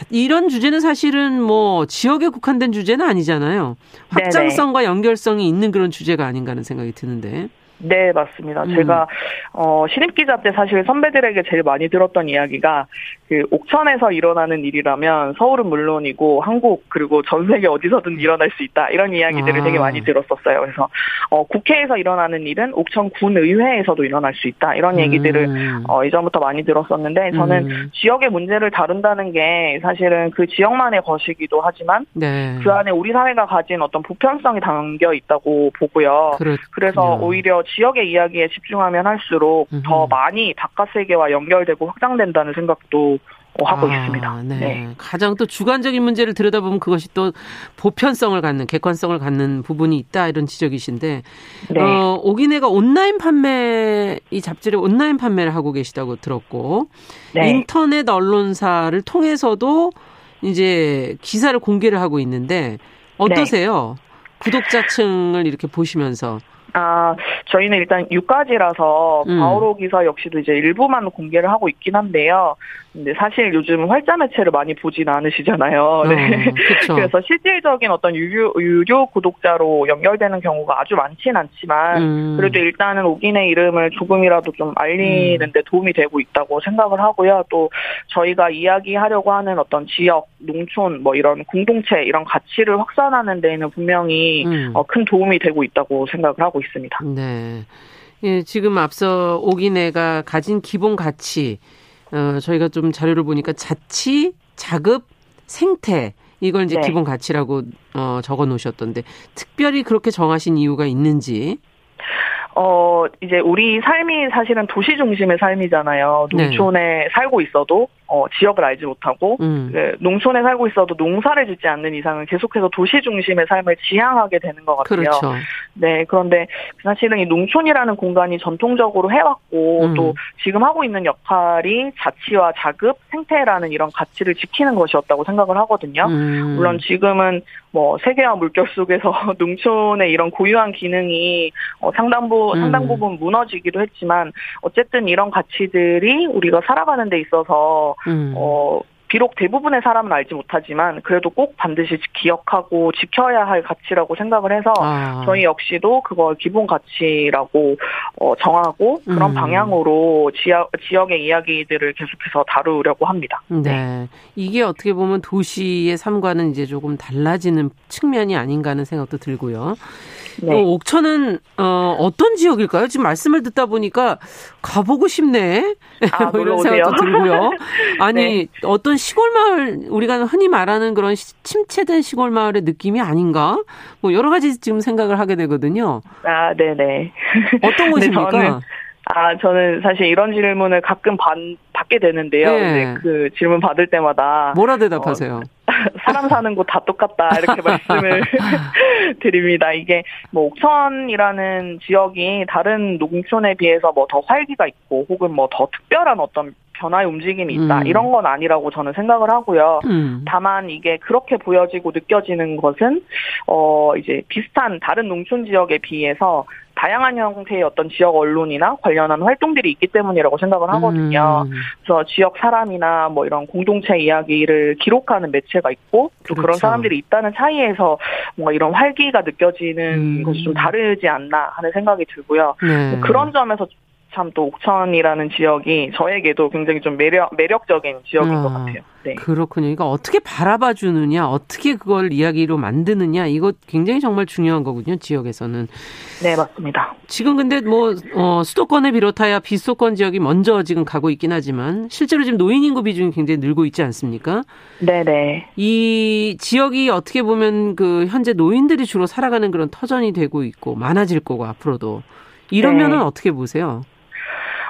이런 주제는 사실은 뭐 지역에 국한된 주제는 아니잖아요. 확장성과 연결성이 있는 그런 주제가 아닌가 하는 생각이 드는데. 네, 맞습니다. 음. 제가 어 신입 기자 때 사실 선배들에게 제일 많이 들었던 이야기가 그 옥천에서 일어나는 일이라면 서울은 물론이고 한국 그리고 전 세계 어디서든 일어날 수 있다 이런 이야기들을 아. 되게 많이 들었었어요. 그래서 어 국회에서 일어나는 일은 옥천 군 의회에서도 일어날 수 있다 이런 얘기들을 음. 어 이전부터 많이 들었었는데 저는 음. 지역의 문제를 다룬다는 게 사실은 그 지역만의 것이기도 하지만 네. 그 안에 우리 사회가 가진 어떤 보편성이 담겨 있다고 보고요. 그렇군요. 그래서 오히려 지역의 이야기에 집중하면 할수록 음더 많이 바깥 세계와 연결되고 확장된다는 생각도 하고 아, 있습니다. 네. 네. 가장 또 주관적인 문제를 들여다보면 그것이 또 보편성을 갖는 객관성을 갖는 부분이 있다 이런 지적이신데 네. 어, 오기네가 온라인 판매 이 잡지를 온라인 판매를 하고 계시다고 들었고 네. 인터넷 언론사를 통해서도 이제 기사를 공개를 하고 있는데 어떠세요? 네. 구독자층을 이렇게 보시면서 아, 저희는 일단 6가지라서 음. 바오로 기사 역시도 이제 일부만 공개를 하고 있긴 한데요. 근데 사실 요즘 활자 매체를 많이 보진 않으시잖아요. 네. 어, [laughs] 그래서 실질적인 어떤 유료, 유료 구독자로 연결되는 경우가 아주 많진 않지만 음. 그래도 일단은 오긴의 이름을 조금이라도 좀 알리는데 음. 도움이 되고 있다고 생각을 하고요. 또 저희가 이야기하려고 하는 어떤 지역, 농촌 뭐 이런 공동체 이런 가치를 확산하는 데에는 분명히 음. 어, 큰 도움이 되고 있다고 생각을 하고 있습니다. 네. 예, 지금 앞서 오기네가 가진 기본 가치 어, 저희가 좀 자료를 보니까 자치, 자급, 생태 이걸 이제 네. 기본 가치라고 어, 적어 놓으셨던데 특별히 그렇게 정하신 이유가 있는지 어, 이제 우리 삶이 사실은 도시 중심의 삶이잖아요. 네. 농촌에 네. 살고 있어도 어, 지역을 알지 못하고 음. 그, 농촌에 살고 있어도 농사를 짓지 않는 이상은 계속해서 도시 중심의 삶을 지향하게 되는 것 같아요. 그렇죠. 네, 그런데 사실은 이 농촌이라는 공간이 전통적으로 해왔고 음. 또 지금 하고 있는 역할이 자치와 자급, 생태라는 이런 가치를 지키는 것이었다고 생각을 하거든요. 음. 물론 지금은 뭐 세계화 물결 속에서 [laughs] 농촌의 이런 고유한 기능이 어, 상당부 상당 음. 부분 무너지기도 했지만 어쨌든 이런 가치들이 우리가 살아가는 데 있어서 음. 어 비록 대부분의 사람은 알지 못하지만 그래도 꼭 반드시 기억하고 지켜야 할 가치라고 생각을 해서 아. 저희 역시도 그걸 기본 가치라고 어, 정하고 그런 음. 방향으로 지역, 지역의 이야기들을 계속해서 다루려고 합니다. 네. 네. 이게 어떻게 보면 도시의 삶과는 이제 조금 달라지는 측면이 아닌가 하는 생각도 들고요. 네. 어, 옥천은 어, 어떤 지역일까요? 지금 말씀을 듣다 보니까 가보고 싶네. 아, 뭐 [laughs] 이런 생각도 들고요. [laughs] 아니 네. 어떤 시골 마을 우리가 흔히 말하는 그런 침체된 시골 마을의 느낌이 아닌가? 뭐 여러 가지 지금 생각을 하게 되거든요. 아, 네네. 어떤 [laughs] 곳입니까? 저는, 아, 저는 사실 이런 질문을 가끔 받, 받게 되는데요. 네. 그 질문 받을 때마다 뭐라 대답하세요? 어, [laughs] 사람 사는 곳 다 똑같다 이렇게 [laughs] 말씀을 [laughs] 드립니다. 이게 뭐 옥천이라는 지역이 다른 농촌에 비해서 뭐 더 활기가 있고 혹은 뭐 더 특별한 어떤 변화의 움직임이 있다 음. 이런 건 아니라고 저는 생각을 하고요. 음. 다만 이게 그렇게 보여지고 느껴지는 것은 어 이제 비슷한 다른 농촌 지역에 비해서 다양한 형태의 어떤 지역 언론이나 관련한 활동들이 있기 때문이라고 생각을 하거든요. 음. 그래서 지역 사람이나 뭐 이런 공동체 이야기를 기록하는 매체가 있고 또 그렇죠. 그런 사람들이 있다는 차이에서 뭔가 이런 활기가 느껴지는 음. 것이 좀 다르지 않나 하는 생각이 들고요. 네. 그런 점에서 참 또 옥천이라는 지역이 저에게도 굉장히 좀 매력 매력적인 지역인 아, 것 같아요. 네. 그렇군요. 그러니까 어떻게 바라봐 주느냐, 어떻게 그걸 이야기로 만드느냐, 이거 굉장히 정말 중요한 거군요. 지역에서는. 네, 맞습니다. 지금 근데 뭐 어, 수도권을 비롯하여 비수도권 지역이 먼저 지금 가고 있긴 하지만 실제로 지금 노인 인구 비중이 굉장히 늘고 있지 않습니까? 네, 네. 이 지역이 어떻게 보면 그 현재 노인들이 주로 살아가는 그런 터전이 되고 있고 많아질 거고 앞으로도 이러면은 네. 어떻게 보세요?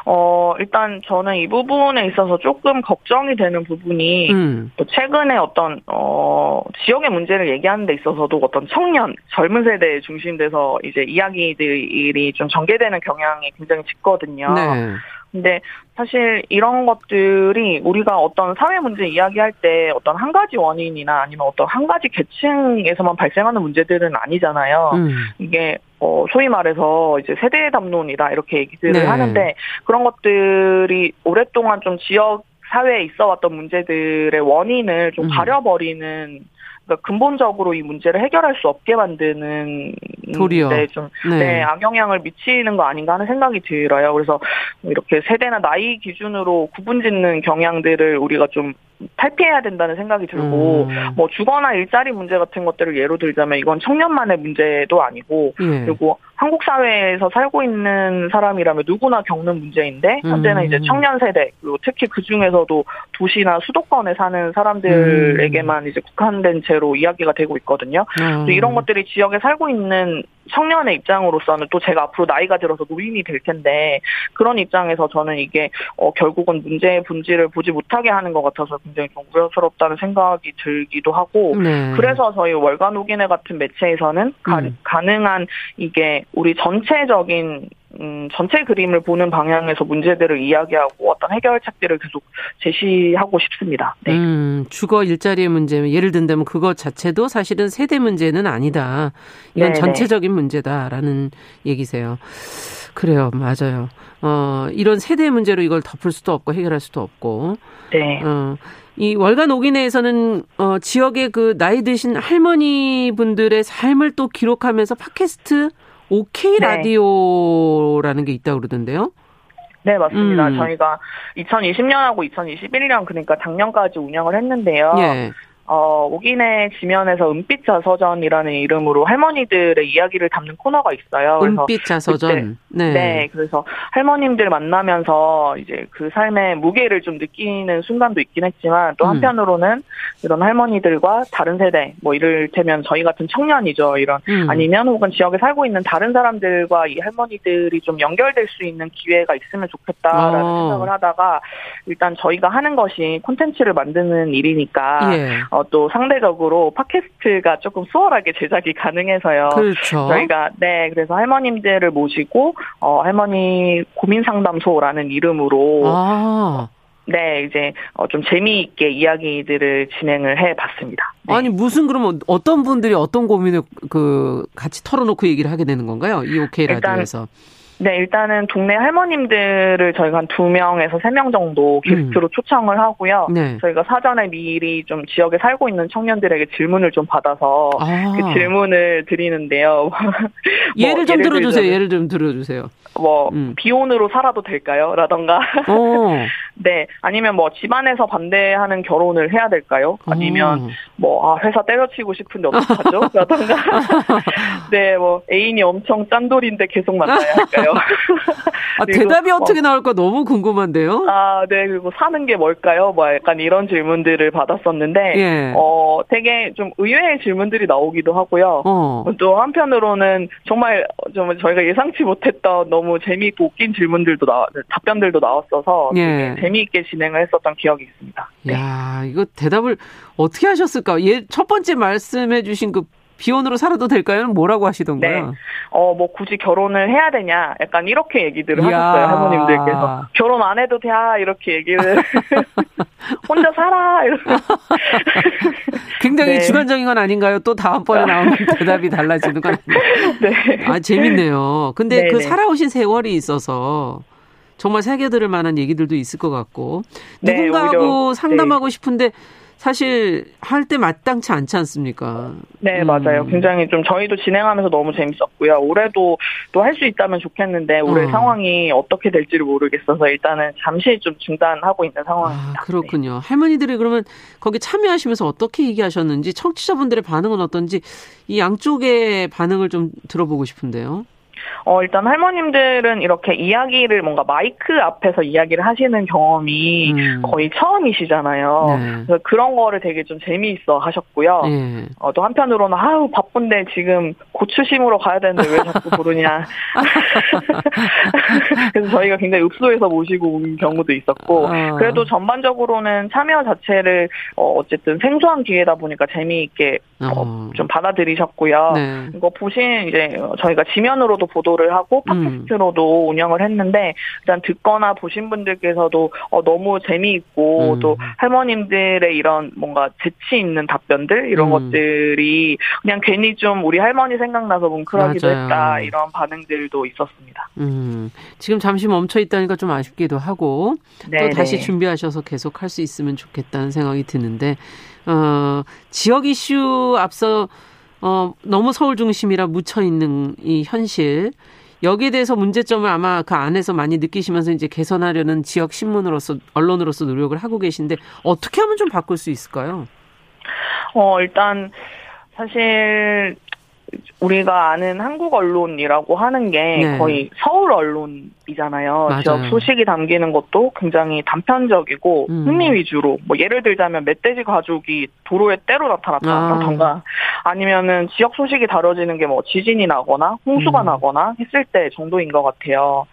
어, 일단 저는 이 부분에 있어서 조금 걱정이 되는 부분이 음. 또 최근에 어떤 어, 지역의 문제를 얘기하는 데 있어서도 어떤 청년, 젊은 세대에 중심돼서 이제 이야기들이 좀 전개되는 경향이 굉장히 짙거든요. 네. 근데 사실 이런 것들이 우리가 어떤 사회 문제 이야기할 때 어떤 한 가지 원인이나 아니면 어떤 한 가지 계층에서만 발생하는 문제들은 아니잖아요. 음. 이게 어 소위 말해서 이제 세대 담론이다 이렇게 얘기들을 네. 하는데 그런 것들이 오랫동안 좀 지역 사회에 있어 왔던 문제들의 원인을 좀 음. 가려버리는 그러니까 근본적으로 이 문제를 해결할 수 없게 만드는 도리어 네, 좀 네. 네, 악영향을 미치는 거 아닌가 하는 생각이 들어요. 그래서 이렇게 세대나 나이 기준으로 구분짓는 경향들을 우리가 좀 탈피해야 된다는 생각이 들고 음. 뭐 주거나 일자리 문제 같은 것들을 예로 들자면 이건 청년만의 문제도 아니고 예. 그리고 한국 사회에서 살고 있는 사람이라면 누구나 겪는 문제인데 현재는 음. 이제 청년 세대 그리고 특히 그 중에서도 도시나 수도권에 사는 사람들에게만 음. 이제 연결된 채로 이야기가 되고 있거든요. 음. 이런 것들이 지역에 살고 있는 청년의 입장으로서는 또 제가 앞으로 나이가 들어서 노인이 될 텐데 그런 입장에서 저는 이게 어, 결국은 문제의 본질을 보지 못하게 하는 것 같아서 굉장히 좀 우려스럽다는 생각이 들기도 하고 네. 그래서 저희 월간 오기네 같은 매체에서는 가, 음. 가능한 이게 우리 전체적인 음, 전체 그림을 보는 방향에서 문제들을 이야기하고 어떤 해결책들을 계속 제시하고 싶습니다. 네. 음, 주거 일자리의 문제, 예를 든다면 그것 자체도 사실은 세대 문제는 아니다. 이건 네네. 전체적인 문제다라는 얘기세요. 그래요, 맞아요. 어, 이런 세대 문제로 이걸 덮을 수도 없고 해결할 수도 없고. 네. 어, 이 월간 오기내에서는 어, 지역의 그 나이 드신 할머니 분들의 삶을 또 기록하면서 팟캐스트 오케이 네. 라디오라는 게 있다고 그러던데요. 네, 맞습니다. 음. 저희가 2020년하고 2021년 그러니까 작년까지 운영을 했는데요. 예. 어, 오기내 지면에서 은빛 자 서전이라는 이름으로 할머니들의 이야기를 담는 코너가 있어요. 은빛 자 서전. 네. 네. 그래서 할머님들 만나면서 이제 그 삶의 무게를 좀 느끼는 순간도 있긴 했지만 또 음. 한편으로는 음. 이런 할머니들과 다른 세대, 뭐 이를테면 저희 같은 청년이죠. 이런 음. 아니면 혹은 지역에 살고 있는 다른 사람들과 이 할머니들이 좀 연결될 수 있는 기회가 있으면 좋겠다라는 어. 생각을 하다가 일단 저희가 하는 것이 콘텐츠를 만드는 일이니까 예. 어, 또 상대적으로 팟캐스트가 조금 수월하게 제작이 가능해서요. 그렇죠. 저희가 네 그래서 할머님들을 모시고 어, 할머니 고민 상담소라는 이름으로 아. 네, 이제 어, 좀 재미있게 이야기들을 진행을 해봤습니다. 네. 아니 무슨 그러면 어떤 분들이 어떤 고민을 그 같이 털어놓고 얘기를 하게 되는 건가요? 이 오케이 라디오에서. 네, 일단은 동네 할머님들을 저희가 한 두 명에서 세 명 정도 게스트로 음. 초청을 하고요. 네. 저희가 사전에 미리 좀 지역에 살고 있는 청년들에게 질문을 좀 받아서 아. 그 질문을 드리는데요. [laughs] 예를 뭐, 좀 예를 들어주세요. 예를 좀 들어주세요. 뭐 음. 비혼으로 살아도 될까요? 라던가. [laughs] 네, 아니면 뭐 집안에서 반대하는 결혼을 해야 될까요? 아니면 오. 뭐 아, 회사 때려치고 싶은데 어떡하죠? [laughs] 라던가. 네, 뭐 애인이 엄청 짠돌인데 계속 만나야 할까요? [laughs] 아, 대답이 뭐, 어떻게 나올까 너무 궁금한데요. 아, 네. 그리고 사는 게 뭘까요? 뭐 약간 이런 질문들을 받았었는데 예. 어, 되게 좀 의외의 질문들이 나오기도 하고요. 어. 또 한편으로는 정말 좀 저희가 예상치 못했던 너무 재미있고 웃긴 질문들도 나 답변들도 나왔어서 예. 재미있게 진행을 했었던 기억이 있습니다. 네. 야, 이거 대답을 어떻게 하셨을까? 예, 첫 번째 말씀해 주신 그 비혼으로 살아도 될까요? 뭐라고 하시던가요? 네. 어, 뭐 굳이 결혼을 해야 되냐? 약간 이렇게 얘기들을 이야. 하셨어요, 할머님들께서. 결혼 안 해도 돼, 이렇게 얘기를. [laughs] 혼자 살아, 이러면. [laughs] 굉장히 네. 주관적인 건 아닌가요? 또 다음번에 나오는 [laughs] 대답이 달라지는 건 아닌가요? 네. 아, 재밌네요. 근데 네네. 그 네. 살아오신 세월이 있어서 정말 새겨들을 만한 얘기들도 있을 것 같고. 네, 누군가하고 네, 상담하고 싶은데 사실 할 때 마땅치 않지 않습니까? 네, 음. 맞아요. 굉장히 좀 저희도 진행하면서 너무 재밌었고요. 올해도 또 할 수 있다면 좋겠는데 올해 어. 상황이 어떻게 될지를 모르겠어서 일단은 잠시 좀 중단하고 있는 상황입니다. 아, 그렇군요. 네. 할머니들이 그러면 거기 참여하시면서 어떻게 얘기하셨는지 청취자분들의 반응은 어떤지 이 양쪽의 반응을 좀 들어보고 싶은데요. 어, 일단 할머님들은 이렇게 이야기를 뭔가 마이크 앞에서 이야기를 하시는 경험이 음. 거의 처음이시잖아요. 네. 그래서 그런 거를 되게 좀 재미있어 하셨고요. 네. 어, 또 한편으로는 아유 바쁜데 지금 고추 심으러 가야 되는데 왜 자꾸 부르냐. [laughs] 그래서 저희가 굉장히 읍소에서 모시고 온 경우도 있었고 어. 그래도 전반적으로는 참여 자체를 어, 어쨌든 생소한 기회다 보니까 재미있게 어, 어. 좀 받아들이셨고요. 네. 이거 보신 이제 저희가 지면으로도 보도를 하고 음. 팟캐스트로도 음. 운영을 했는데 일단 듣거나 보신 분들께서도 어, 너무 재미있고 음. 또 할머님들의 이런 뭔가 재치 있는 답변들 이런 음. 것들이 그냥 괜히 좀 우리 할머니 생각나서 뭉클하기도 맞아요. 했다 이런 반응들도 있었습니다. 음. 지금 잠시 멈춰 있다니까 좀 아쉽기도 하고 네네. 또 다시 준비하셔서 계속 할 수 있으면 좋겠다는 생각이 드는데 어, 지역 이슈 앞서 어, 너무 서울 중심이라 묻혀 있는 이 현실. 여기에 대해서 문제점을 아마 그 안에서 많이 느끼시면서 이제 개선하려는 지역 신문으로서 언론으로서 노력을 하고 계신데 어떻게 하면 좀 바꿀 수 있을까요? 어, 일단 사실 우리가 아는 한국 언론이라고 하는 게 네. 거의 서울 언론이잖아요. 맞아요. 지역 소식이 담기는 것도 굉장히 단편적이고 음. 흥미 위주로 뭐 예를 들자면 멧돼지 가족이 도로에 때로 나타났다던가 아. 니면은 지역 소식이 다뤄지는 게 뭐 지진이 나거나 홍수가 음. 나거나 했을 때 정도인 것 같아요.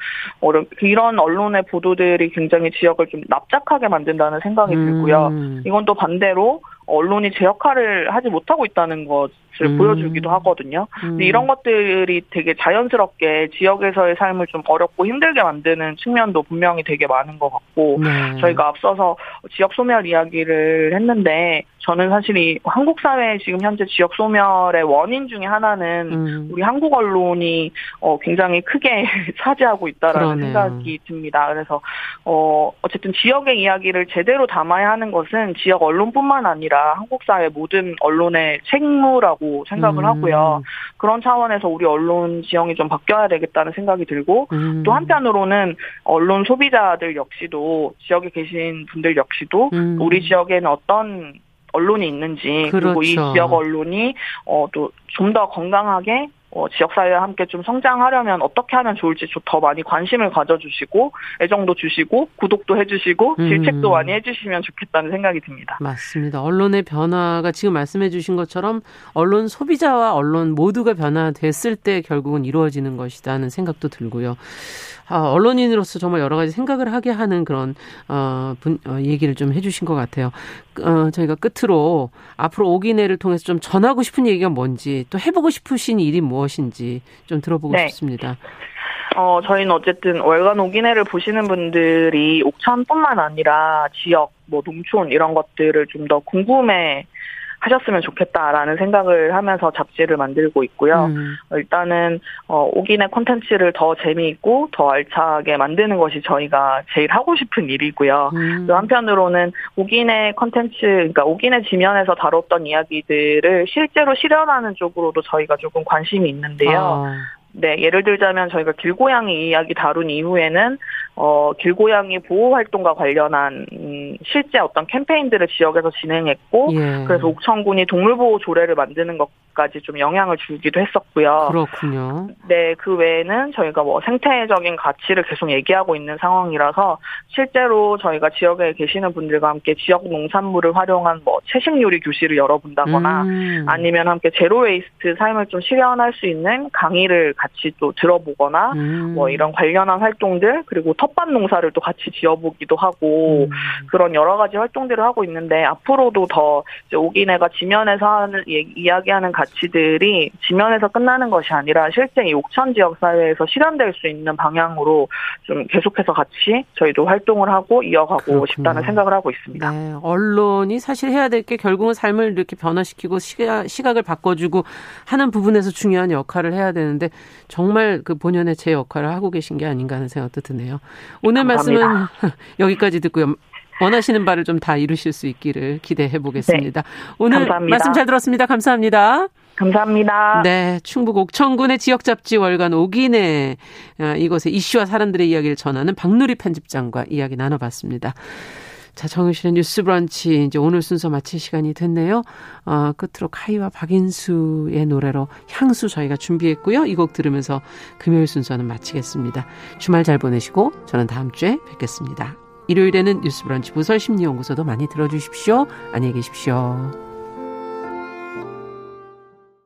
이런 언론의 보도들이 굉장히 지역을 좀 납작하게 만든다는 생각이 음. 들고요. 이건 또 반대로 언론이 제 역할을 하지 못하고 있다는 것 을 음. 보여주기도 하거든요. 음. 근데 이런 것들이 되게 자연스럽게 지역에서의 삶을 좀 어렵고 힘들게 만드는 측면도 분명히 되게 많은 것 같고 네. 저희가 앞서서 지역 소멸 이야기를 했는데 저는 사실 이 한국 사회 지금 현재 지역 소멸의 원인 중에 하나는 음. 우리 한국 언론이 어 굉장히 크게 [laughs] 차지하고 있다라는 그러네요. 생각이 듭니다. 그래서 어 어쨌든 지역의 이야기를 제대로 담아야 하는 것은 지역 언론뿐만 아니라 한국 사회 모든 언론의 책무라고 생각을 음. 하고요. 그런 차원에서 우리 언론 지형이 좀 바뀌어야 되겠다는 생각이 들고 음. 또 한편으로는 언론 소비자들 역시도 지역에 계신 분들 역시도 음. 우리 지역에는 어떤 언론이 있는지 그렇죠. 그리고 이 그렇죠. 지역 언론이 어또 좀 더 건강하게 어, 지역사회와 함께 좀 성장하려면 어떻게 하면 좋을지 더 많이 관심을 가져주시고 애정도 주시고 구독도 해주시고 음. 질책도 음. 많이 해주시면 좋겠다는 생각이 듭니다. 맞습니다. 언론의 변화가 지금 말씀해주신 것처럼 언론 소비자와 언론 모두가 변화됐을 때 결국은 이루어지는 것이다는 생각도 들고요. 아, 언론인으로서 정말 여러 가지 생각을 하게 하는 그런 어, 분, 어, 얘기를 좀 해주신 것 같아요. 어, 저희가 끝으로 앞으로 오기내를 통해서 좀 전하고 싶은 얘기가 뭔지 또 해보고 싶으신 일이 무엇인지 좀 들어보고 네. 싶습니다. 어, 저희는 어쨌든 월간 오기내를 보시는 분들이 옥천뿐만 아니라 지역, 뭐 농촌 이런 것들을 좀 더 궁금해 하셨으면 좋겠다라는 생각을 하면서 잡지를 만들고 있고요. 음. 일단은 어, 오기내 콘텐츠를 더 재미있고 더 알차게 만드는 것이 저희가 제일 하고 싶은 일이고요. 음. 또 한편으로는 오기내 콘텐츠, 그러니까 오기내 지면에서 다뤘던 이야기들을 실제로 실현하는 쪽으로도 저희가 조금 관심이 있는데요. 아. 네, 예를 들자면 저희가 길고양이 이야기 다룬 이후에는 어, 길고양이 보호 활동과 관련한 음, 실제 어떤 캠페인들을 지역에서 진행했고 예. 그래서 옥천군이 동물 보호 조례를 만드는 것 까지 좀 영향을 주기도 했었고요. 그렇군요. 네, 그 외에는 저희가 뭐 생태적인 가치를 계속 얘기하고 있는 상황이라서 실제로 저희가 지역에 계시는 분들과 함께 지역 농산물을 활용한 뭐 채식 요리 교실을 열어본다거나 음. 아니면 함께 zero waste 삶을 좀 실현할 수 있는 강의를 같이 또 들어보거나 음. 뭐 이런 관련한 활동들 그리고 텃밭 농사를 또 같이 지어보기도 하고 음. 그런 여러 가지 활동들을 하고 있는데 앞으로도 더 오기네가 지면에서 하는 이야기하는 가치 들이 지면에서 끝나는 것이 아니라 실제 이 옥천 지역 사회에서 실현될 수 있는 방향으로 좀 계속해서 같이 저희도 활동을 하고 이어가고 그렇구나. 싶다는 생각을 하고 있습니다. 네, 언론이 사실 해야 될 게 결국은 삶을 이렇게 변화시키고 시각, 시각을 바꿔주고 하는 부분에서 중요한 역할을 해야 되는데 정말 그 본연의 제 역할을 하고 계신 게 아닌가 하는 생각도 드네요. 오늘 감사합니다. 말씀은 [laughs] 여기까지 듣고요. 원하시는 바를 좀 다 이루실 수 있기를 기대해 보겠습니다. 네. 오늘 감사합니다. 말씀 잘 들었습니다. 감사합니다. 감사합니다. 네, 충북 옥천군의 지역 잡지 월간 오기네 아, 이곳의 이슈와 사람들의 이야기를 전하는 박누리 편집장과 이야기 나눠봤습니다. 자, 정유실의 뉴스 브런치 이제 오늘 순서 마칠 시간이 됐네요. 어, 끝으로 카이와 박인수의 노래로 향수 저희가 준비했고요. 이 곡 들으면서 금요일 순서는 마치겠습니다. 주말 잘 보내시고 저는 다음 주에 뵙겠습니다. 일요일에는 뉴스 브런치 부설 심리 연구소도 많이 들어 주십시오. 안녕히 계십시오.